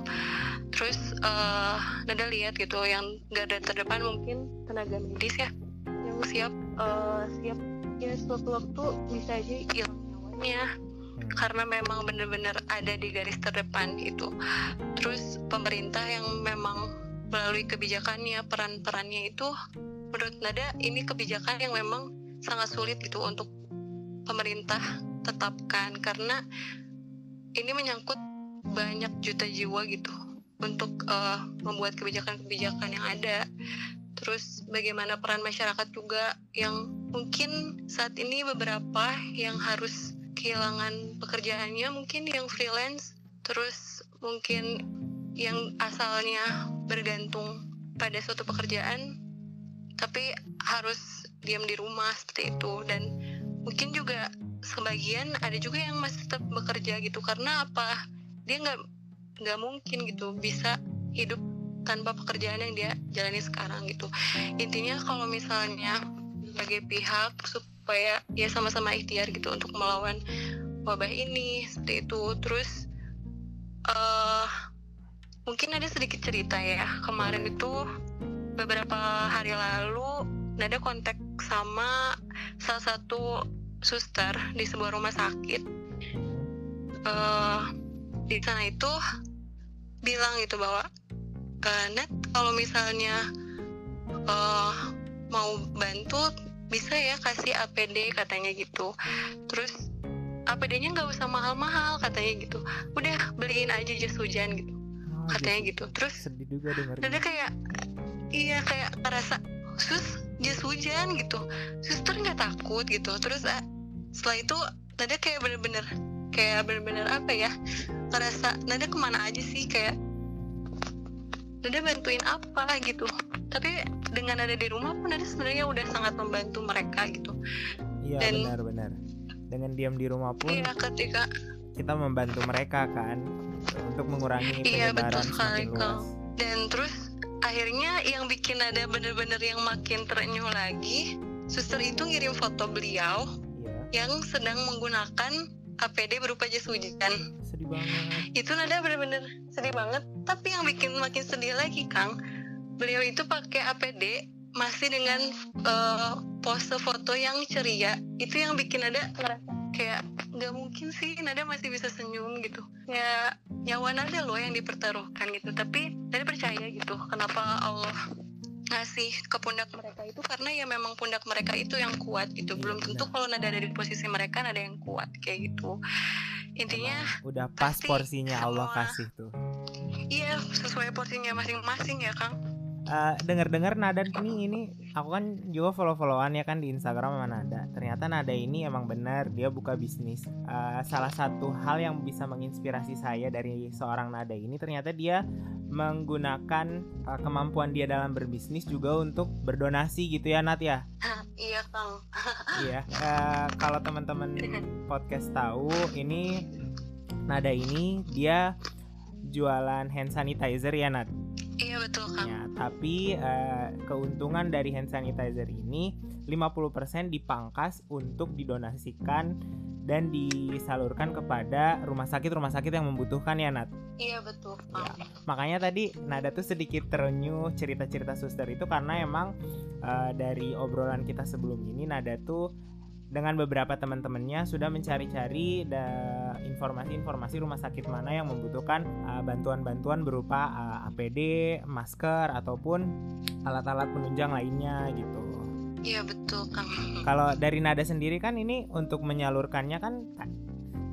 Terus uh, Nada lihat gitu yang gak ada terdepan mungkin tenaga medis ya yang siap uh, siap ya suatu waktu bisa aja hilang nyawanya hmm. karena memang benar-benar ada di garis terdepan itu terus pemerintah yang memang melalui kebijakannya peran-perannya itu menurut Nada ini kebijakan yang memang sangat sulit itu untuk pemerintah tetapkan karena ini menyangkut banyak juta jiwa gitu untuk uh, membuat kebijakan-kebijakan yang ada. Terus bagaimana peran masyarakat juga yang mungkin saat ini beberapa yang harus kehilangan pekerjaannya mungkin yang freelance terus mungkin yang asalnya bergantung pada suatu pekerjaan tapi harus diam di rumah seperti itu. Dan mungkin juga sebagian ada juga yang masih tetap bekerja gitu karena apa? Dia nggak nggak mungkin gitu bisa hidup tanpa pekerjaan yang dia jalani sekarang gitu. Intinya kalau misalnya sebagai pihak supaya ya sama-sama ikhtiar gitu untuk melawan wabah ini seperti itu. Terus uh, mungkin ada sedikit cerita ya. Kemarin itu beberapa hari lalu Nada kontak sama salah satu suster di sebuah rumah sakit. Uh, di sana itu bilang gitu bahwa uh, Net kalau misalnya uh, mau bantu bisa ya kasih APD katanya gitu. Terus APD-nya nggak usah mahal-mahal katanya gitu. Udah beliin aja jas hujan gitu oh, katanya gitu, gitu. terus sedih juga dengarnya kayak iya kayak ngerasa sus jas hujan gitu. Suster nggak takut gitu. Terus uh, setelah itu Nada kayak bener-bener kayak bener-bener apa ya ngerasa Nada ke mana aja sih? Kayak Nada bantuin apa gitu? Tapi dengan ada di rumah pun Nada sebenarnya udah sangat membantu mereka gitu. Iya benar-benar dengan diam di rumah pun iya ketika kita membantu mereka kan untuk mengurangi iya betul sekali dan terus akhirnya yang bikin ada bener-bener yang makin terenyuh lagi suster itu ngirim foto beliau yeah. yang sedang menggunakan APD berupa jas hujan sedih banget. Itu nada bener-bener sedih banget. Tapi yang bikin makin sedih lagi Kang beliau itu pakai APD masih dengan uh, pose foto yang ceria. Itu yang bikin ada ngerasa kayak nggak mungkin sih Nada masih bisa senyum gitu. Ya nyawa Nada loh yang dipertaruhkan gitu. Tapi Nada percaya gitu kenapa Allah ngasih ke pundak mereka itu karena ya memang pundak mereka itu yang kuat gitu. Belum tentu kalau nada ada di posisi mereka nada yang kuat kayak gitu. Intinya udah pas porsinya Allah kasih tuh. Iya sesuai porsinya masing-masing ya Kang uh, dengar-dengar Nada ini ini aku kan juga follow-followan ya kan di Instagram sama Nada. Ternyata Nada ini emang benar dia buka bisnis. Uh, salah satu hal yang bisa menginspirasi saya dari seorang Nada ini ternyata dia menggunakan uh, kemampuan dia dalam berbisnis juga untuk berdonasi gitu ya Nat ya. iya Kang. iya. Uh, kalau teman-teman podcast tahu ini Nada ini dia jualan hand sanitizer ya Nat. Iya betul Kang. Ya, tapi uh, keuntungan dari hand sanitizer ini 50% dipangkas untuk didonasikan dan disalurkan kepada rumah sakit-rumah sakit yang membutuhkan ya Nat. Iya betul. Ya, makanya tadi Nada tuh sedikit terenyuh cerita-cerita suster itu karena emang uh, dari obrolan kita sebelum ini Nada tuh dengan beberapa teman-temannya sudah mencari-cari informasi-informasi rumah sakit mana yang membutuhkan uh, bantuan-bantuan uh, berupa uh, APD, masker ataupun alat-alat penunjang lainnya gitu. Iya betul Kang. Kalau dari Nada sendiri kan ini untuk menyalurkannya kan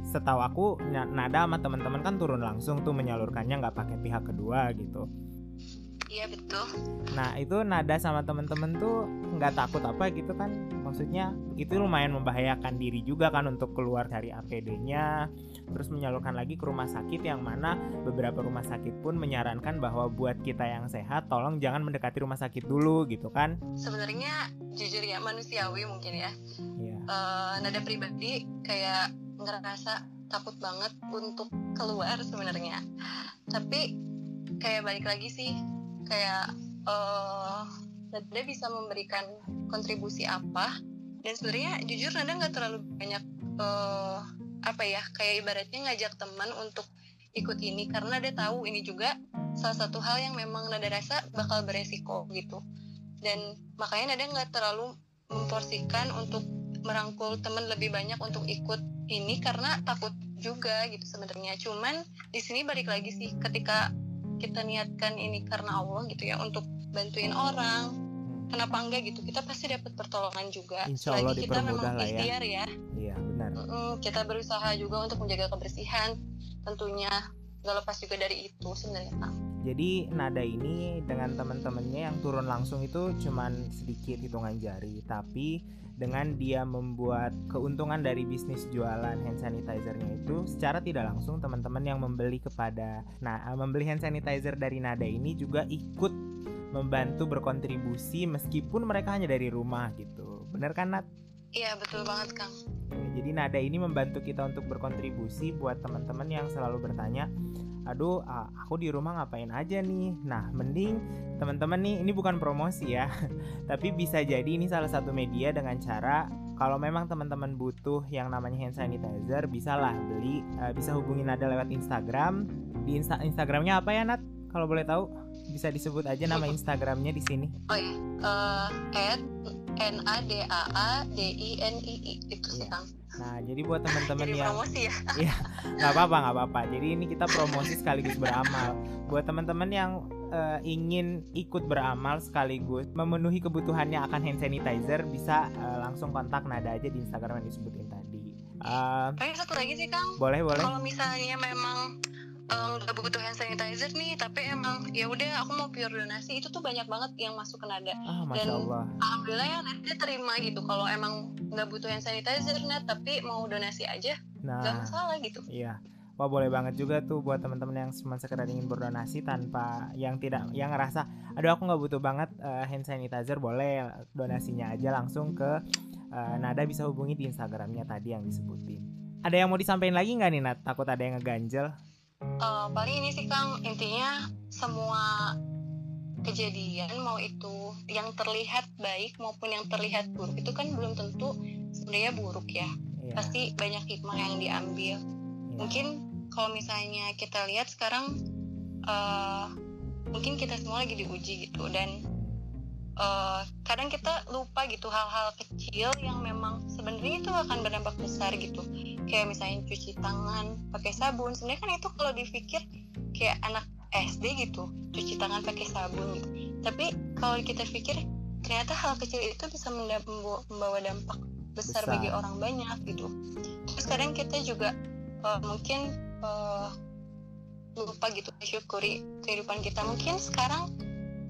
setahu aku Nada sama teman-teman kan turun langsung tuh menyalurkannya nggak pakai pihak kedua gitu. Iya betul. Nah itu nada sama temen-temen tuh nggak takut apa gitu kan? Maksudnya itu lumayan membahayakan diri juga kan untuk keluar dari APD-nya, terus menyalurkan lagi ke rumah sakit yang mana beberapa rumah sakit pun menyarankan bahwa buat kita yang sehat, tolong jangan mendekati rumah sakit dulu gitu kan? Sebenarnya jujur ya manusiawi mungkin ya. Iya. Uh, nada pribadi kayak ngerasa takut banget untuk keluar sebenarnya. Tapi kayak balik lagi sih kayak uh, Nada bisa memberikan kontribusi apa? Dan sebenarnya jujur Nada nggak terlalu banyak uh, apa ya kayak ibaratnya ngajak teman untuk ikut ini. Karena dia tahu ini juga salah satu hal yang memang Nada rasa bakal beresiko gitu. Dan makanya Nada nggak terlalu memporsikan untuk merangkul teman lebih banyak untuk ikut ini karena takut juga gitu sebenarnya. Cuman di sini balik lagi sih ketika kita niatkan ini karena Allah gitu ya untuk bantuin orang. Kenapa enggak gitu? Kita pasti dapat pertolongan juga. Insya Allah Lagi kita memang lah ya. ikhtiar ya. Iya benar. Kita berusaha juga untuk menjaga kebersihan tentunya. Nggak lepas juga dari itu sebenarnya jadi nada ini dengan teman-temannya yang turun langsung itu cuman sedikit hitungan jari. Tapi dengan dia membuat keuntungan dari bisnis jualan hand sanitizernya itu secara tidak langsung teman-teman yang membeli kepada nah membeli hand sanitizer dari Nada ini juga ikut membantu berkontribusi meskipun mereka hanya dari rumah gitu bener kan Nat? Iya betul banget Kang jadi Nada ini membantu kita untuk berkontribusi buat teman-teman yang selalu bertanya aduh aku di rumah ngapain aja nih? Nah mending teman-teman nih ini bukan promosi ya tapi bisa jadi ini salah satu media dengan cara kalau memang teman-teman butuh yang namanya hand sanitizer bisalah beli uh, bisa hubungi Nada lewat Instagram. Di Insta Instagramnya apa ya Nat? Kalau boleh tahu bisa disebut aja nama Instagramnya di sini. Oh ya uh, at N A D A A D I N I I itu sih Kang Nah, jadi buat teman-teman yang promosi ya. Iya, nggak apa-apa, nggak apa-apa. Jadi ini kita promosi sekaligus beramal. Buat teman-teman yang uh, ingin ikut beramal sekaligus memenuhi kebutuhannya akan hand sanitizer, bisa uh, langsung kontak Nada aja di Instagram yang disebutin tadi. Uh, satu lagi sih Kang. Boleh, boleh. Kalau misalnya memang nggak um, butuh hand sanitizer nih tapi emang ya udah aku mau pure donasi itu tuh banyak banget yang masuk ke nada ah, Masya dan Allah. alhamdulillah ya nada terima gitu kalau emang nggak butuh hand sanitizer net tapi mau donasi aja nggak nah, masalah gitu iya Wah boleh banget juga tuh buat teman-teman yang cuma sekedar ingin berdonasi tanpa yang tidak yang ngerasa aduh aku nggak butuh banget uh, hand sanitizer boleh donasinya aja langsung ke uh, Nada bisa hubungi di Instagramnya tadi yang disebutin. Ada yang mau disampaikan lagi nggak nih Nat? Takut ada yang ngeganjel? uh, paling ini sih Kang intinya semua kejadian mau itu yang terlihat baik maupun yang terlihat buruk itu kan belum tentu sebenarnya buruk ya yeah. pasti banyak hikmah yang diambil yeah. mungkin kalau misalnya kita lihat sekarang uh, mungkin kita semua lagi diuji gitu dan uh, kadang kita lupa gitu hal-hal kecil yang memang sebenarnya itu akan berdampak besar gitu kayak misalnya cuci tangan pakai sabun sebenarnya kan itu kalau dipikir kayak anak SD gitu cuci tangan pakai sabun gitu. Tapi kalau kita pikir ternyata hal kecil itu bisa membawa dampak besar, besar. bagi orang banyak gitu. Terus kadang kita juga uh, mungkin uh, lupa gitu syukuri kehidupan kita. Mungkin sekarang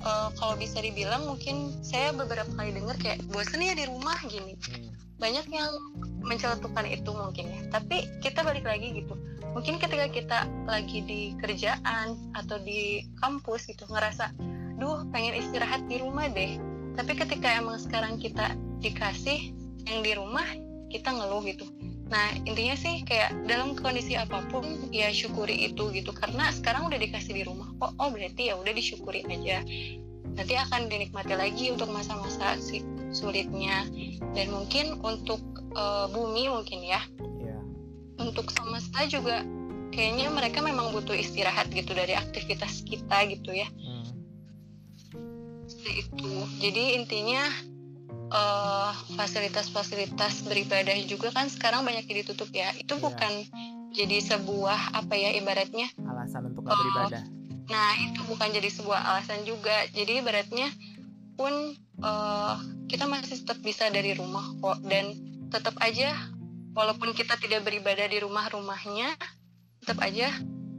uh, kalau bisa dibilang mungkin saya beberapa kali dengar kayak bosan ya di rumah gini. Hmm. banyak yang menceletukan itu mungkin ya. Tapi kita balik lagi gitu mungkin ketika kita lagi di kerjaan atau di kampus gitu ngerasa duh pengen istirahat di rumah deh. Tapi ketika emang sekarang kita dikasih yang di rumah kita ngeluh gitu. Nah intinya sih kayak dalam kondisi apa pun ya syukuri itu gitu. Karena sekarang udah dikasih di rumah kok. Oh berarti ya udah disyukuri aja. Nanti akan dinikmati lagi untuk masa-masa sulitnya. Dan mungkin untuk uh, bumi mungkin ya. Untuk semesta juga kayaknya mereka memang butuh istirahat gitu dari aktivitas kita gitu ya. Hmm. itu. Jadi intinya uh, fasilitas-fasilitas beribadah juga kan sekarang banyak yang ditutup ya. Itu yeah. bukan jadi sebuah apa ya ibaratnya alasan untuk uh, beribadah. nah itu bukan jadi sebuah alasan juga. Jadi ibaratnya pun uh, kita masih tetap bisa dari rumah kok. Dan tetap aja walaupun kita tidak beribadah di rumah-rumahnya tetap aja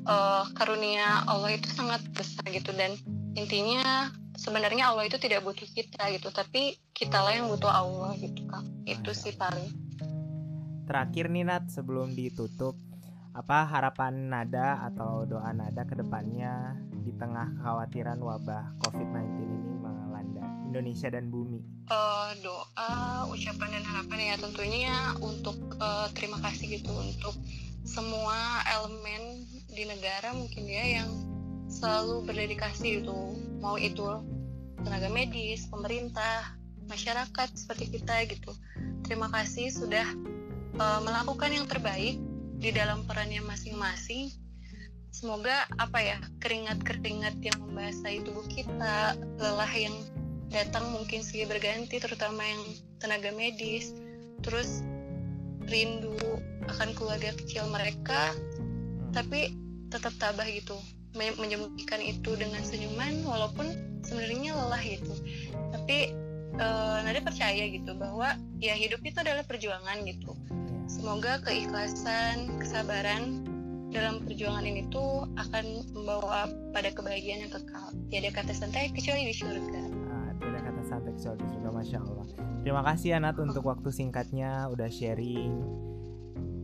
uh, karunia Allah itu sangat besar gitu. Dan intinya sebenarnya Allah itu tidak butuh kita gitu tapi kita lah yang butuh Allah gitu kak. Itu sih paling. Terakhir nih Nat sebelum ditutup apa harapan Nada atau doa Nada ke depannya di tengah kekhawatiran wabah COVID-19 ini Indonesia dan bumi? Uh, doa, ucapan dan harapan ya tentunya untuk uh, terima kasih gitu untuk semua elemen di negara mungkin ya yang selalu berdedikasi itu mau itu tenaga medis, pemerintah, masyarakat seperti kita gitu. Terima kasih sudah uh, melakukan yang terbaik di dalam perannya masing-masing. Semoga apa ya keringat-keringat yang membasahi tubuh kita, lelah yang datang mungkin silih berganti, terutama yang tenaga medis, terus rindu akan keluarga kecil mereka, tapi tetap tabah gitu. Menyembunyikan itu dengan senyuman walaupun sebenarnya lelah gitu. Tapi Nada percaya gitu bahwa ya hidup itu adalah perjuangan gitu. Semoga keikhlasan kesabaran dalam perjuangan ini tuh akan membawa pada kebahagiaan yang kekal. Tiada kata santai kecuali di surga kecuali di surga masya Allah terima kasih Anat untuk waktu singkatnya udah sharing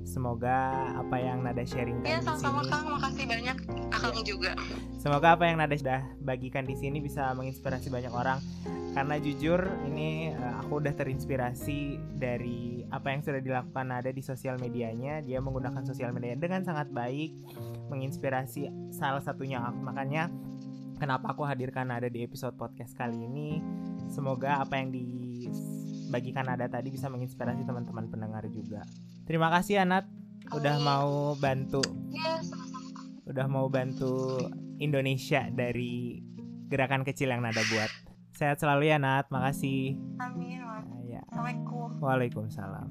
Semoga apa yang Nada sharingkan ya, di sini. Kang, makasih banyak Akang juga. Semoga apa yang Nada sudah bagikan di sini bisa menginspirasi banyak orang. Karena jujur ini eh, aku udah terinspirasi dari apa yang sudah dilakukan Nada di sosial medianya. Dia menggunakan sosial media dengan sangat baik, menginspirasi salah satunya aku. Makanya kenapa aku hadirkan Nada di episode podcast kali ini. Semoga apa yang dibagikan Nada tadi bisa menginspirasi teman-teman pendengar juga. Terima kasih Anat udah mau bantu. Ya, udah mau bantu Indonesia dari gerakan kecil yang Nada buat. Sehat selalu ya Nat, makasih. Amin. Ya. Assalamualaikum. Waalaikumsalam.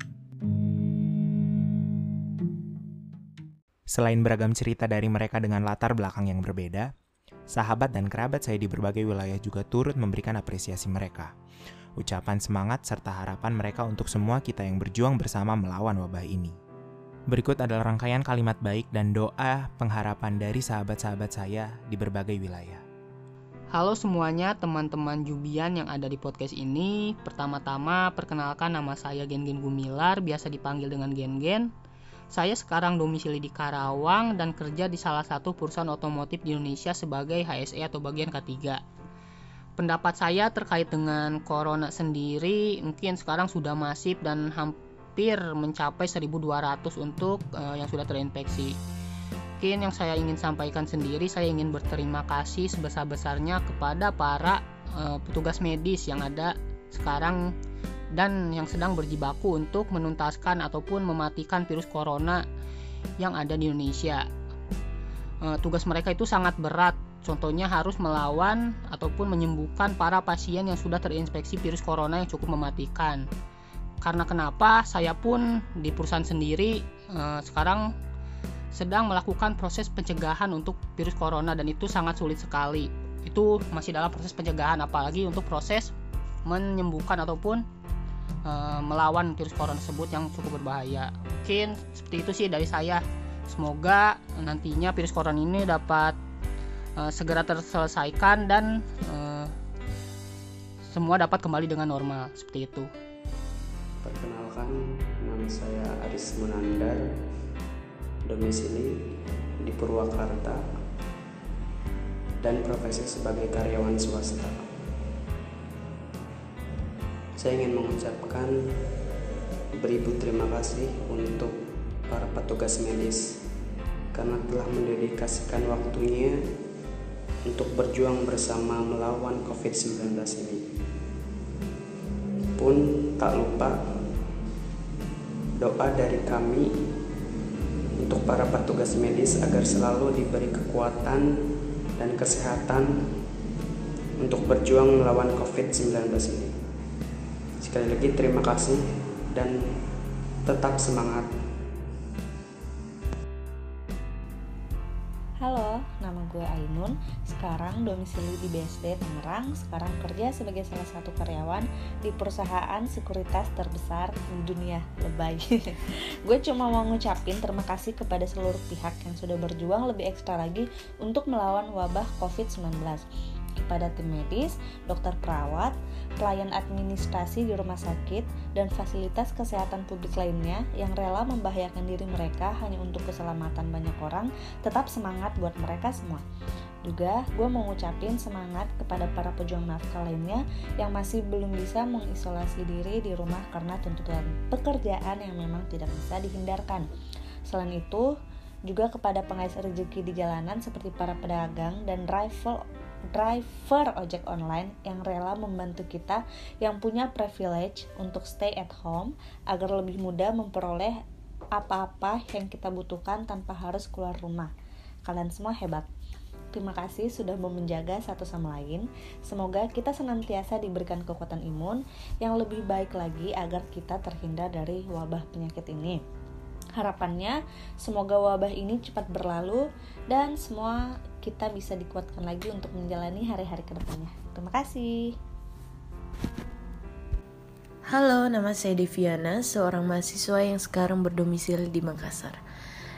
Selain beragam cerita dari mereka dengan latar belakang yang berbeda, sahabat dan kerabat saya di berbagai wilayah juga turut memberikan apresiasi mereka ucapan semangat serta harapan mereka untuk semua kita yang berjuang bersama melawan wabah ini. Berikut adalah rangkaian kalimat baik dan doa pengharapan dari sahabat-sahabat saya di berbagai wilayah. Halo semuanya teman-teman Jubian yang ada di podcast ini Pertama-tama perkenalkan nama saya Gen Gen Gumilar Biasa dipanggil dengan Gen Gen Saya sekarang domisili di Karawang Dan kerja di salah satu perusahaan otomotif di Indonesia sebagai HSE atau bagian ketiga pendapat saya terkait dengan corona sendiri mungkin sekarang sudah masif dan hampir mencapai 1200 untuk uh, yang sudah terinfeksi. Mungkin yang saya ingin sampaikan sendiri saya ingin berterima kasih sebesar-besarnya kepada para uh, petugas medis yang ada sekarang dan yang sedang berjibaku untuk menuntaskan ataupun mematikan virus corona yang ada di Indonesia. Uh, tugas mereka itu sangat berat Contohnya harus melawan ataupun menyembuhkan para pasien yang sudah terinfeksi virus corona yang cukup mematikan. Karena kenapa? Saya pun di perusahaan sendiri eh, sekarang sedang melakukan proses pencegahan untuk virus corona dan itu sangat sulit sekali. Itu masih dalam proses pencegahan apalagi untuk proses menyembuhkan ataupun eh, melawan virus corona tersebut yang cukup berbahaya. Mungkin seperti itu sih dari saya. Semoga nantinya virus corona ini dapat uh, segera terselesaikan dan uh, semua dapat kembali dengan normal seperti itu. Perkenalkan, nama saya Aris Munandar, domisili di Purwakarta, dan profesi sebagai karyawan swasta. Saya ingin mengucapkan beribu terima kasih untuk para petugas medis karena telah mendedikasikan waktunya untuk berjuang bersama melawan COVID-19 ini. Pun tak lupa doa dari kami untuk para petugas medis agar selalu diberi kekuatan dan kesehatan untuk berjuang melawan COVID-19 ini. Sekali lagi terima kasih dan tetap semangat. gue Ainun, sekarang domisili di BSD Tangerang, sekarang kerja sebagai salah satu karyawan di perusahaan sekuritas terbesar di dunia lebay. gue cuma mau ngucapin terima kasih kepada seluruh pihak yang sudah berjuang lebih ekstra lagi untuk melawan wabah COVID-19 kepada tim medis, dokter perawat, pelayan administrasi di rumah sakit, dan fasilitas kesehatan publik lainnya yang rela membahayakan diri mereka hanya untuk keselamatan banyak orang, tetap semangat buat mereka semua. Juga, gue mau ngucapin semangat kepada para pejuang nafkah lainnya yang masih belum bisa mengisolasi diri di rumah karena tuntutan pekerjaan yang memang tidak bisa dihindarkan. Selain itu, juga kepada pengais rezeki di jalanan seperti para pedagang dan rival driver ojek online yang rela membantu kita yang punya privilege untuk stay at home agar lebih mudah memperoleh apa-apa yang kita butuhkan tanpa harus keluar rumah. Kalian semua hebat. Terima kasih sudah mau menjaga satu sama lain. Semoga kita senantiasa diberikan kekuatan imun yang lebih baik lagi agar kita terhindar dari wabah penyakit ini. Harapannya, semoga wabah ini cepat berlalu dan semua kita bisa dikuatkan lagi untuk menjalani hari-hari ke depannya. Terima kasih. Halo, nama saya Deviana, seorang mahasiswa yang sekarang berdomisili di Makassar.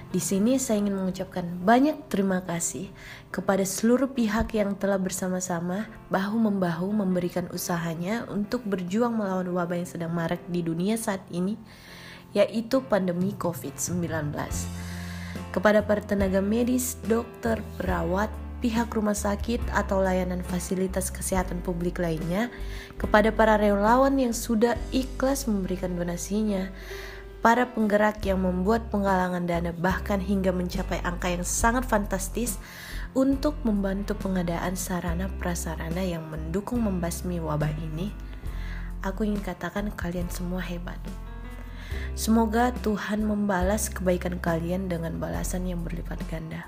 Di sini saya ingin mengucapkan banyak terima kasih kepada seluruh pihak yang telah bersama-sama bahu-membahu memberikan usahanya untuk berjuang melawan wabah yang sedang marak di dunia saat ini, yaitu pandemi COVID-19. Kepada para tenaga medis, dokter, perawat, pihak rumah sakit atau layanan fasilitas kesehatan publik lainnya, kepada para relawan yang sudah ikhlas memberikan donasinya, para penggerak yang membuat penggalangan dana bahkan hingga mencapai angka yang sangat fantastis untuk membantu pengadaan sarana prasarana yang mendukung membasmi wabah ini, aku ingin katakan kalian semua hebat. Semoga Tuhan membalas kebaikan kalian dengan balasan yang berlipat ganda.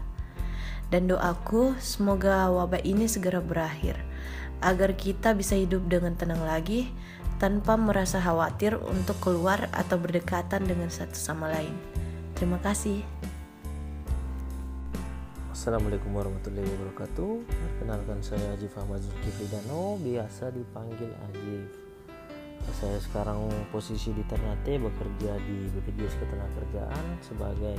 Dan doaku, semoga wabah ini segera berakhir, agar kita bisa hidup dengan tenang lagi tanpa merasa khawatir untuk keluar atau berdekatan dengan satu sama lain. Terima kasih. Assalamualaikum warahmatullahi wabarakatuh. Perkenalkan saya Ajif Ahmad Zulkifli biasa dipanggil Ajif. Saya sekarang posisi di Ternate bekerja di BPJS Ketenagakerjaan sebagai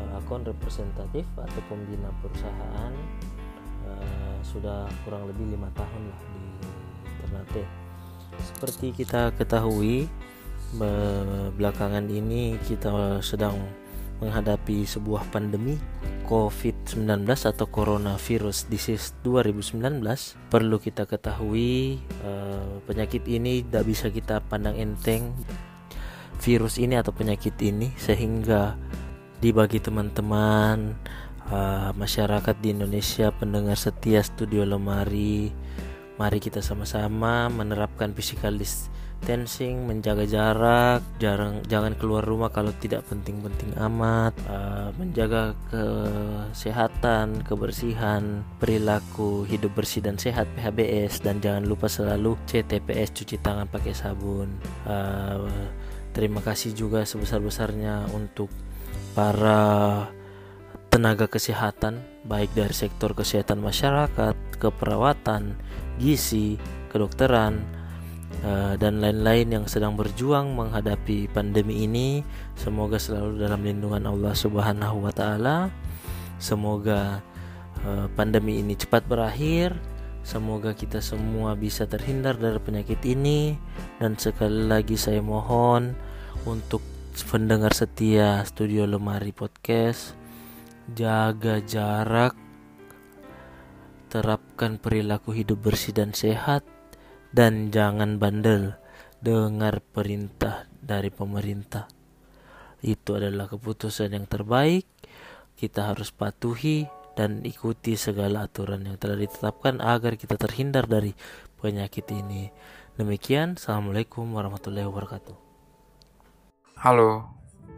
uh, akun representatif atau pembina perusahaan uh, sudah kurang lebih lima tahun lah di Ternate. Seperti kita ketahui belakangan ini kita sedang menghadapi sebuah pandemi COVID-19 atau coronavirus disease 2019 perlu kita ketahui uh, penyakit ini tidak bisa kita pandang enteng virus ini atau penyakit ini sehingga dibagi teman-teman uh, masyarakat di Indonesia pendengar setia studio lemari Mari kita sama-sama menerapkan physical distancing, menjaga jarak, jarang jangan keluar rumah kalau tidak penting-penting amat, uh, menjaga kesehatan, kebersihan, perilaku hidup bersih dan sehat PHBS dan jangan lupa selalu CTPS cuci tangan pakai sabun. Uh, terima kasih juga sebesar-besarnya untuk para tenaga kesehatan baik dari sektor kesehatan masyarakat, keperawatan, gizi, kedokteran, dan lain-lain yang sedang berjuang menghadapi pandemi ini. Semoga selalu dalam lindungan Allah Subhanahu wa Ta'ala. Semoga uh, pandemi ini cepat berakhir. Semoga kita semua bisa terhindar dari penyakit ini. Dan sekali lagi, saya mohon untuk pendengar setia Studio Lemari Podcast, jaga jarak terapkan perilaku hidup bersih dan sehat, dan jangan bandel dengar perintah dari pemerintah. Itu adalah keputusan yang terbaik. Kita harus patuhi dan ikuti segala aturan yang telah ditetapkan agar kita terhindar dari penyakit ini. Demikian, Assalamualaikum warahmatullahi wabarakatuh. Halo,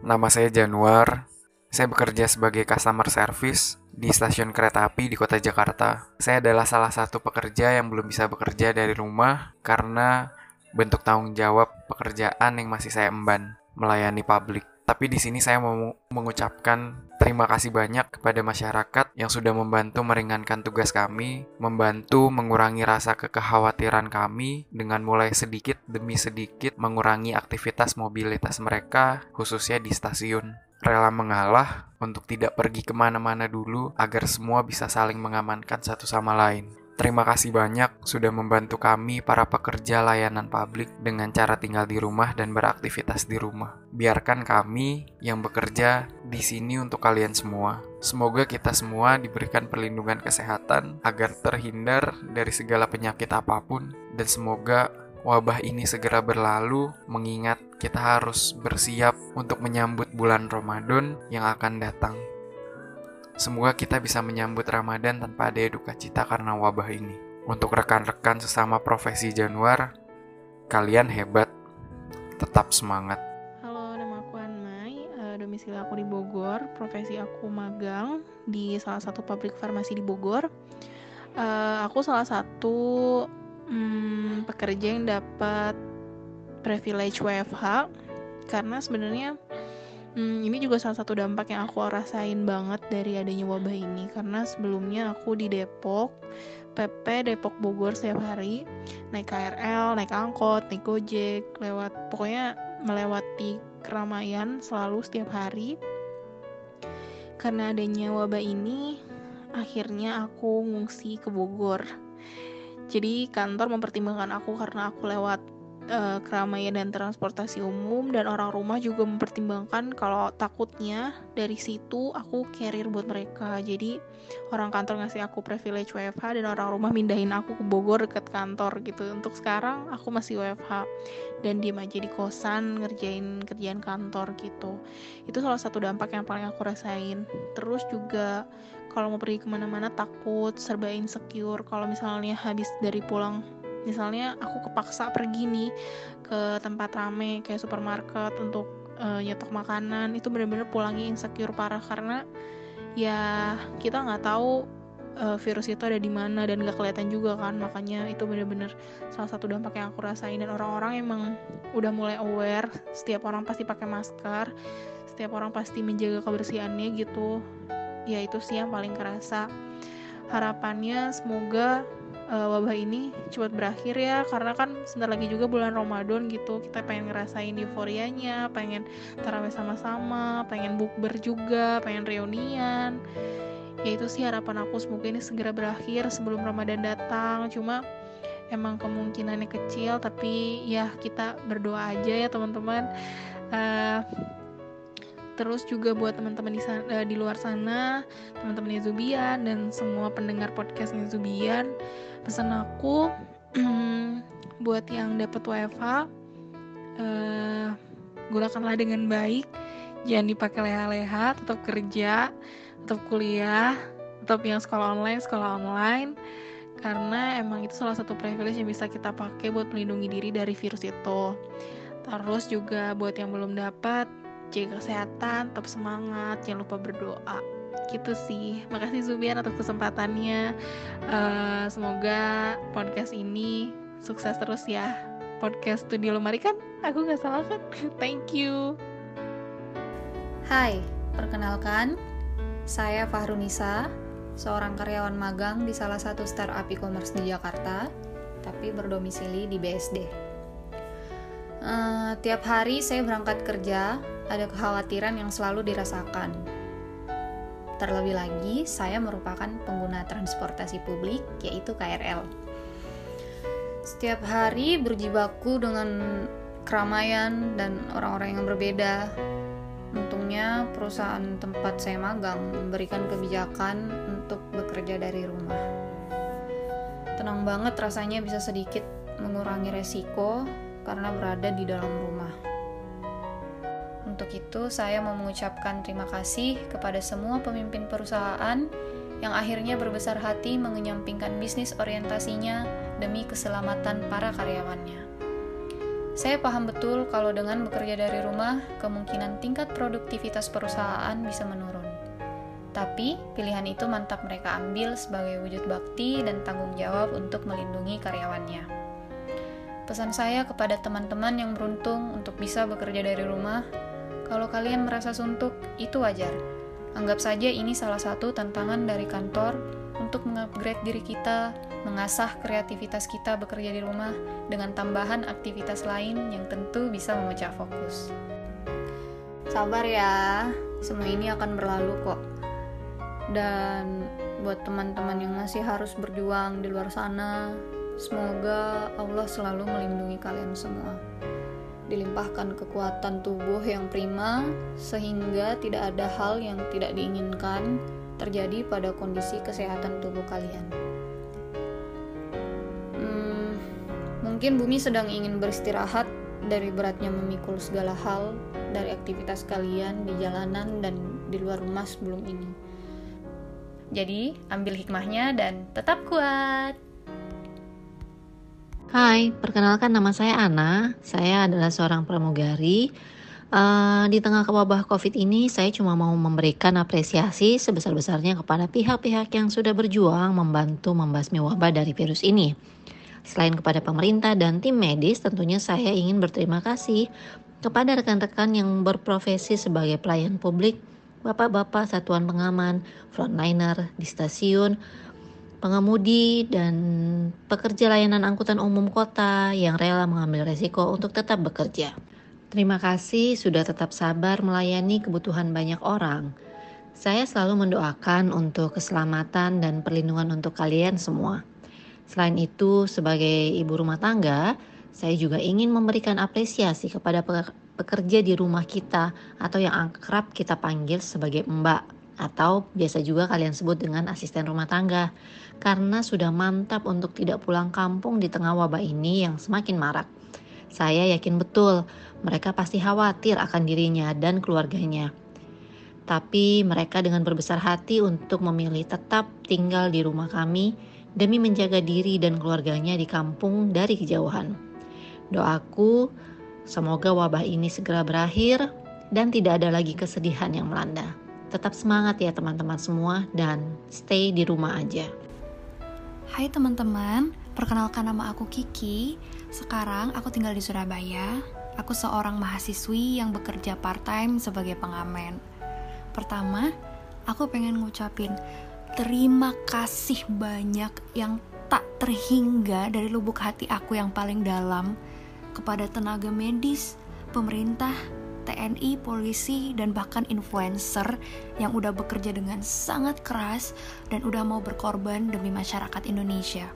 nama saya Januar. Saya bekerja sebagai customer service di stasiun kereta api di kota Jakarta. Saya adalah salah satu pekerja yang belum bisa bekerja dari rumah karena bentuk tanggung jawab pekerjaan yang masih saya emban melayani publik. Tapi di sini saya mau mengucapkan terima kasih banyak kepada masyarakat yang sudah membantu meringankan tugas kami, membantu mengurangi rasa kekhawatiran kami dengan mulai sedikit demi sedikit mengurangi aktivitas mobilitas mereka, khususnya di stasiun rela mengalah untuk tidak pergi ke mana-mana dulu agar semua bisa saling mengamankan satu sama lain. Terima kasih banyak sudah membantu kami para pekerja layanan publik dengan cara tinggal di rumah dan beraktivitas di rumah. Biarkan kami yang bekerja di sini untuk kalian semua. Semoga kita semua diberikan perlindungan kesehatan agar terhindar dari segala penyakit apa pun dan semoga wabah ini segera berlalu, mengingat kita harus bersiap untuk menyambut bulan Ramadan yang akan datang. Semoga kita bisa menyambut Ramadan tanpa ada duka cita karena wabah ini. Untuk rekan-rekan sesama profesi Januar, kalian hebat. Tetap semangat. Halo, nama aku Anmai. Uh, domisili aku di Bogor. Profesi aku magang di salah satu pabrik farmasi di Bogor. Uh, aku salah satu um, pekerja yang dapat privilege WFH karena sebenarnya Hmm, ini juga salah satu dampak yang aku rasain banget dari adanya wabah ini karena sebelumnya aku di Depok, PP Depok Bogor setiap hari naik KRL, naik angkot, naik Gojek, lewat pokoknya melewati keramaian selalu setiap hari. Karena adanya wabah ini, akhirnya aku ngungsi ke Bogor. Jadi kantor mempertimbangkan aku karena aku lewat uh, keramaian dan transportasi umum dan orang rumah juga mempertimbangkan kalau takutnya dari situ aku carrier buat mereka. Jadi orang kantor ngasih aku privilege WFH dan orang rumah mindahin aku ke Bogor deket kantor gitu. Untuk sekarang aku masih WFH dan diem aja di kosan ngerjain kerjaan kantor gitu. Itu salah satu dampak yang paling aku rasain. Terus juga kalau mau pergi ke mana-mana takut serba insecure. Kalau misalnya habis dari pulang misalnya aku kepaksa pergi nih ke tempat rame kayak supermarket untuk uh, nyetok makanan itu bener-bener pulangnya insecure parah karena ya kita nggak tahu uh, virus itu ada di mana dan gak kelihatan juga kan. Makanya itu bener-bener salah satu dampak yang aku rasain. Dan orang-orang emang udah mulai aware setiap orang pasti pakai masker setiap orang pasti menjaga kebersihannya gitu. Ya itu sih yang paling kerasa. Harapannya semoga uh, wabah ini cepat berakhir ya karena kan sebentar lagi juga bulan Ramadan gitu. Kita pengen ngerasain euforianya pengen taraweh sama-sama pengen bukber juga pengen reunian. Ya itu sih harapan aku semoga ini segera berakhir sebelum Ramadan datang. Cuma emang kemungkinannya kecil tapi ya kita berdoa aja ya teman-teman. Uh, terus juga buat teman-teman di, uh, di luar sana teman-teman Zubian dan semua pendengar podcastnya Zubian pesan aku buat yang dapat WFH uh, gunakanlah dengan baik. Jangan dipakai leha-leha tetap kerja tetap kuliah tetap yang sekolah online sekolah online. Karena emang itu salah satu privilege yang bisa kita pakai buat melindungi diri dari virus itu. Terus juga buat yang belum dapat jaga kesehatan tetap semangat jangan lupa berdoa gitu sih. Makasih Zubian atas kesempatannya. Uh, semoga podcast ini sukses terus ya. Podcast studio lemari kan? Aku nggak salah kan? Thank you. Hai perkenalkan. Saya Fahrunisa seorang karyawan magang di salah satu startup e-commerce di Jakarta tapi berdomisili di BSD uh, eh, tiap hari saya berangkat kerja ada kekhawatiran yang selalu dirasakan Terlebih lagi, saya merupakan pengguna transportasi publik, yaitu KRL. Setiap hari berjibaku dengan keramaian dan orang-orang yang berbeda. Untungnya, perusahaan tempat saya magang memberikan kebijakan untuk bekerja dari rumah. Tenang banget rasanya bisa sedikit mengurangi resiko karena berada di dalam rumah. Untuk itu, saya mau mengucapkan terima kasih kepada semua pemimpin perusahaan yang akhirnya berbesar hati mengenyampingkan bisnis orientasinya demi keselamatan para karyawannya. Saya paham betul kalau dengan bekerja dari rumah, kemungkinan tingkat produktivitas perusahaan bisa menurun. Tapi, pilihan itu mantap mereka ambil sebagai wujud bakti dan tanggung jawab untuk melindungi karyawannya. Pesan saya kepada teman-teman yang beruntung untuk bisa bekerja dari rumah kalau kalian merasa suntuk, itu wajar. Anggap saja ini salah satu tantangan dari kantor untuk mengupgrade diri kita, mengasah kreativitas kita bekerja di rumah dengan tambahan aktivitas lain yang tentu bisa memecah fokus. Sabar ya, semua ini akan berlalu kok. Dan buat teman-teman yang masih harus berjuang di luar sana, semoga Allah selalu melindungi kalian semua dilimpahkan kekuatan tubuh yang prima sehingga tidak ada hal yang tidak diinginkan terjadi pada kondisi kesehatan tubuh kalian. Hmm, mungkin bumi sedang ingin beristirahat dari beratnya memikul segala hal dari aktivitas kalian di jalanan dan di luar rumah sebelum ini. Jadi, ambil hikmahnya dan tetap kuat. Hai, perkenalkan nama saya Ana. Saya adalah seorang pramugari. Uh, di tengah wabah COVID ini, saya cuma mau memberikan apresiasi sebesar-besarnya kepada pihak-pihak yang sudah berjuang membantu membasmi wabah dari virus ini. Selain kepada pemerintah dan tim medis, tentunya saya ingin berterima kasih kepada rekan-rekan yang berprofesi sebagai pelayan publik, bapak-bapak satuan pengaman, frontliner di stasiun, pengemudi, dan pekerja layanan angkutan umum kota yang rela mengambil resiko untuk tetap bekerja. Terima kasih sudah tetap sabar melayani kebutuhan banyak orang. Saya selalu mendoakan untuk keselamatan dan perlindungan untuk kalian semua. Selain itu, sebagai ibu rumah tangga, saya juga ingin memberikan apresiasi kepada pekerja di rumah kita atau yang akrab kita panggil sebagai mbak atau biasa juga kalian sebut dengan asisten rumah tangga karena sudah mantap untuk tidak pulang kampung di tengah wabah ini yang semakin marak. Saya yakin betul mereka pasti khawatir akan dirinya dan keluarganya. Tapi mereka dengan berbesar hati untuk memilih tetap tinggal di rumah kami demi menjaga diri dan keluarganya di kampung dari kejauhan. Doaku, semoga wabah ini segera berakhir dan tidak ada lagi kesedihan yang melanda. Tetap semangat ya teman-teman semua dan stay di rumah aja. Hai teman-teman, perkenalkan nama aku Kiki. Sekarang aku tinggal di Surabaya. Aku seorang mahasiswi yang bekerja part-time sebagai pengamen. Pertama, aku pengen ngucapin terima kasih banyak yang tak terhingga dari lubuk hati aku yang paling dalam kepada tenaga medis, pemerintah, TNI, polisi, dan bahkan influencer yang udah bekerja dengan sangat keras dan udah mau berkorban demi masyarakat Indonesia.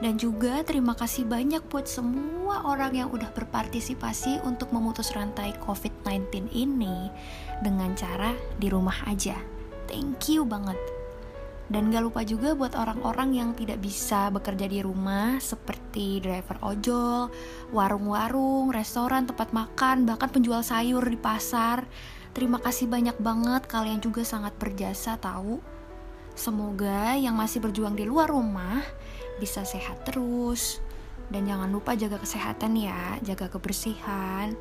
Dan juga terima kasih banyak buat semua orang yang udah berpartisipasi untuk memutus rantai COVID-19 ini dengan cara di rumah aja. Thank you banget. Dan gak lupa juga buat orang-orang yang tidak bisa bekerja di rumah seperti driver ojol, warung-warung, restoran, tempat makan, bahkan penjual sayur di pasar. Terima kasih banyak banget kalian juga sangat berjasa tahu. Semoga yang masih berjuang di luar rumah bisa sehat terus. Dan jangan lupa jaga kesehatan ya, jaga kebersihan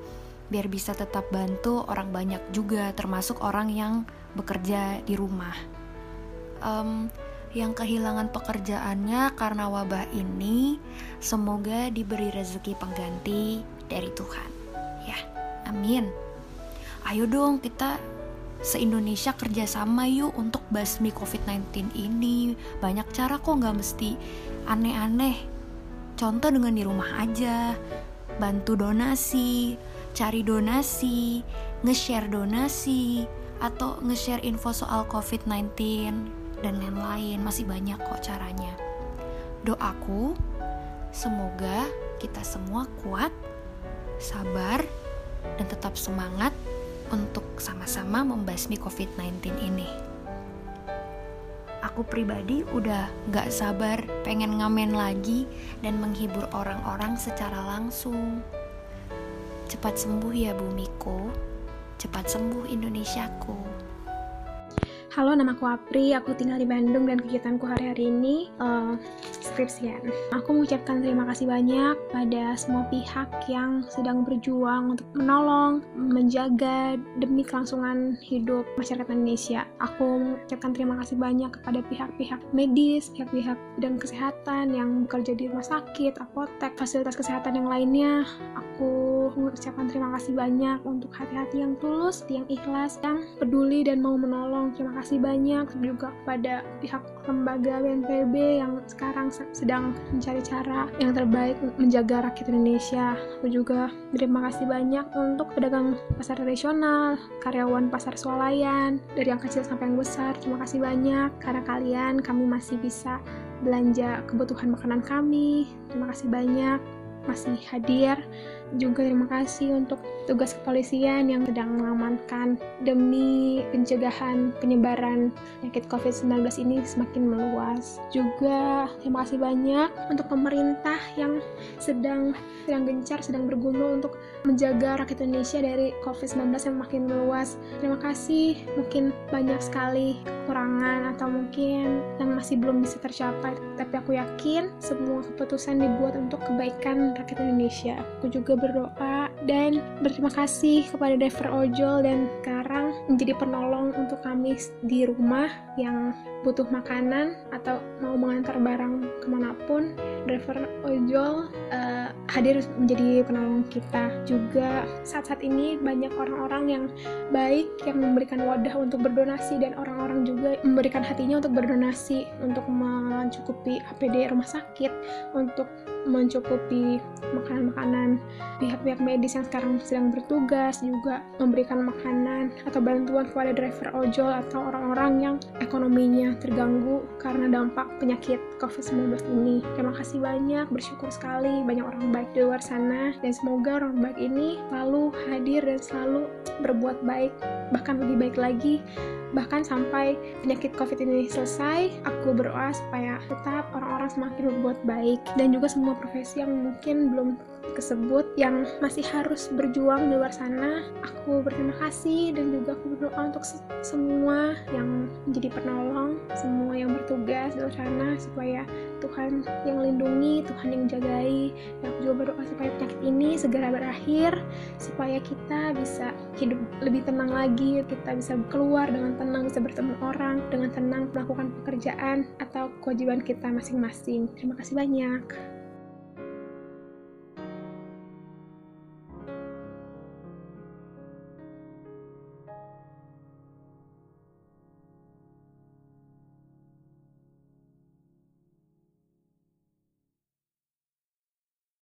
biar bisa tetap bantu orang banyak juga termasuk orang yang bekerja di rumah um, yang kehilangan pekerjaannya karena wabah ini semoga diberi rezeki pengganti dari Tuhan. Ya amin. Ayo dong kita se-Indonesia kerjasama yuk untuk basmi COVID-19 ini. Banyak cara kok nggak mesti aneh-aneh. Contoh dengan di rumah aja. Bantu donasi cari donasi nge-share donasi atau nge-share info soal COVID-19 dan lain-lain masih banyak kok caranya doaku semoga kita semua kuat sabar dan tetap semangat untuk sama-sama membasmi COVID-19 ini. Aku pribadi udah gak sabar pengen ngamen lagi dan menghibur orang-orang secara langsung. Cepat sembuh ya Bumiko, cepat sembuh Indonesiaku. Halo, nama aku Apri, aku tinggal di Bandung dan kegiatanku hari-hari ini uh, skripsian. Aku mengucapkan terima kasih banyak pada semua pihak yang sedang berjuang untuk menolong, menjaga demi kelangsungan hidup masyarakat Indonesia. Aku mengucapkan terima kasih banyak kepada pihak-pihak medis, pihak-pihak bidang kesehatan yang bekerja di rumah sakit, apotek, fasilitas kesehatan yang lainnya. Aku mengucapkan terima kasih banyak untuk hati-hati yang tulus, yang ikhlas, yang peduli dan mau menolong. Terima kasih banyak juga kepada pihak lembaga BNPB yang sekarang sedang mencari cara yang terbaik menjaga rakyat Indonesia. Aku juga terima kasih banyak untuk pedagang pasar tradisional, karyawan pasar swalayan, dari yang kecil sampai yang besar. Terima kasih banyak karena kalian kami masih bisa belanja kebutuhan makanan kami. Terima kasih banyak masih hadir juga terima kasih untuk tugas kepolisian yang sedang mengamankan demi pencegahan penyebaran penyakit COVID-19 ini semakin meluas. Juga terima kasih banyak untuk pemerintah yang sedang sedang gencar, sedang bergumul untuk menjaga rakyat Indonesia dari COVID-19 yang makin meluas. Terima kasih, mungkin banyak sekali kekurangan atau mungkin yang masih belum bisa tercapai, tapi aku yakin semua keputusan dibuat untuk kebaikan rakyat Indonesia. Aku juga berdoa dan berterima kasih kepada driver ojol dan sekarang menjadi penolong untuk kami di rumah yang butuh makanan atau mau mengantar barang ke mana pun driver ojol uh, hadir menjadi penolong kita juga. Saat-saat ini banyak orang-orang yang baik yang memberikan wadah untuk berdonasi dan orang-orang juga memberikan hatinya untuk berdonasi untuk mencukupi APD rumah sakit untuk mencukupi makanan-makanan pihak-pihak medis yang sekarang sedang bertugas juga memberikan makanan atau bantuan kepada driver ojol atau orang-orang yang ekonominya terganggu karena dampak penyakit COVID-19 ini. Terima kasih banyak, bersyukur sekali banyak orang baik di luar sana dan semoga orang baik ini selalu hadir dan selalu berbuat baik bahkan lebih baik lagi bahkan sampai penyakit covid ini selesai aku berdoa supaya tetap orang-orang semakin berbuat baik dan juga semua profesi yang mungkin belum tersebut yang masih harus berjuang di luar sana. Aku berterima kasih dan juga aku berdoa untuk semua yang menjadi penolong, semua yang bertugas di luar sana supaya Tuhan yang lindungi, Tuhan yang jagai. Dan aku juga berdoa supaya penyakit ini segera berakhir, supaya kita bisa hidup lebih tenang lagi, kita bisa keluar dengan tenang, bisa bertemu orang dengan tenang, melakukan pekerjaan atau kewajiban kita masing-masing. Terima kasih banyak.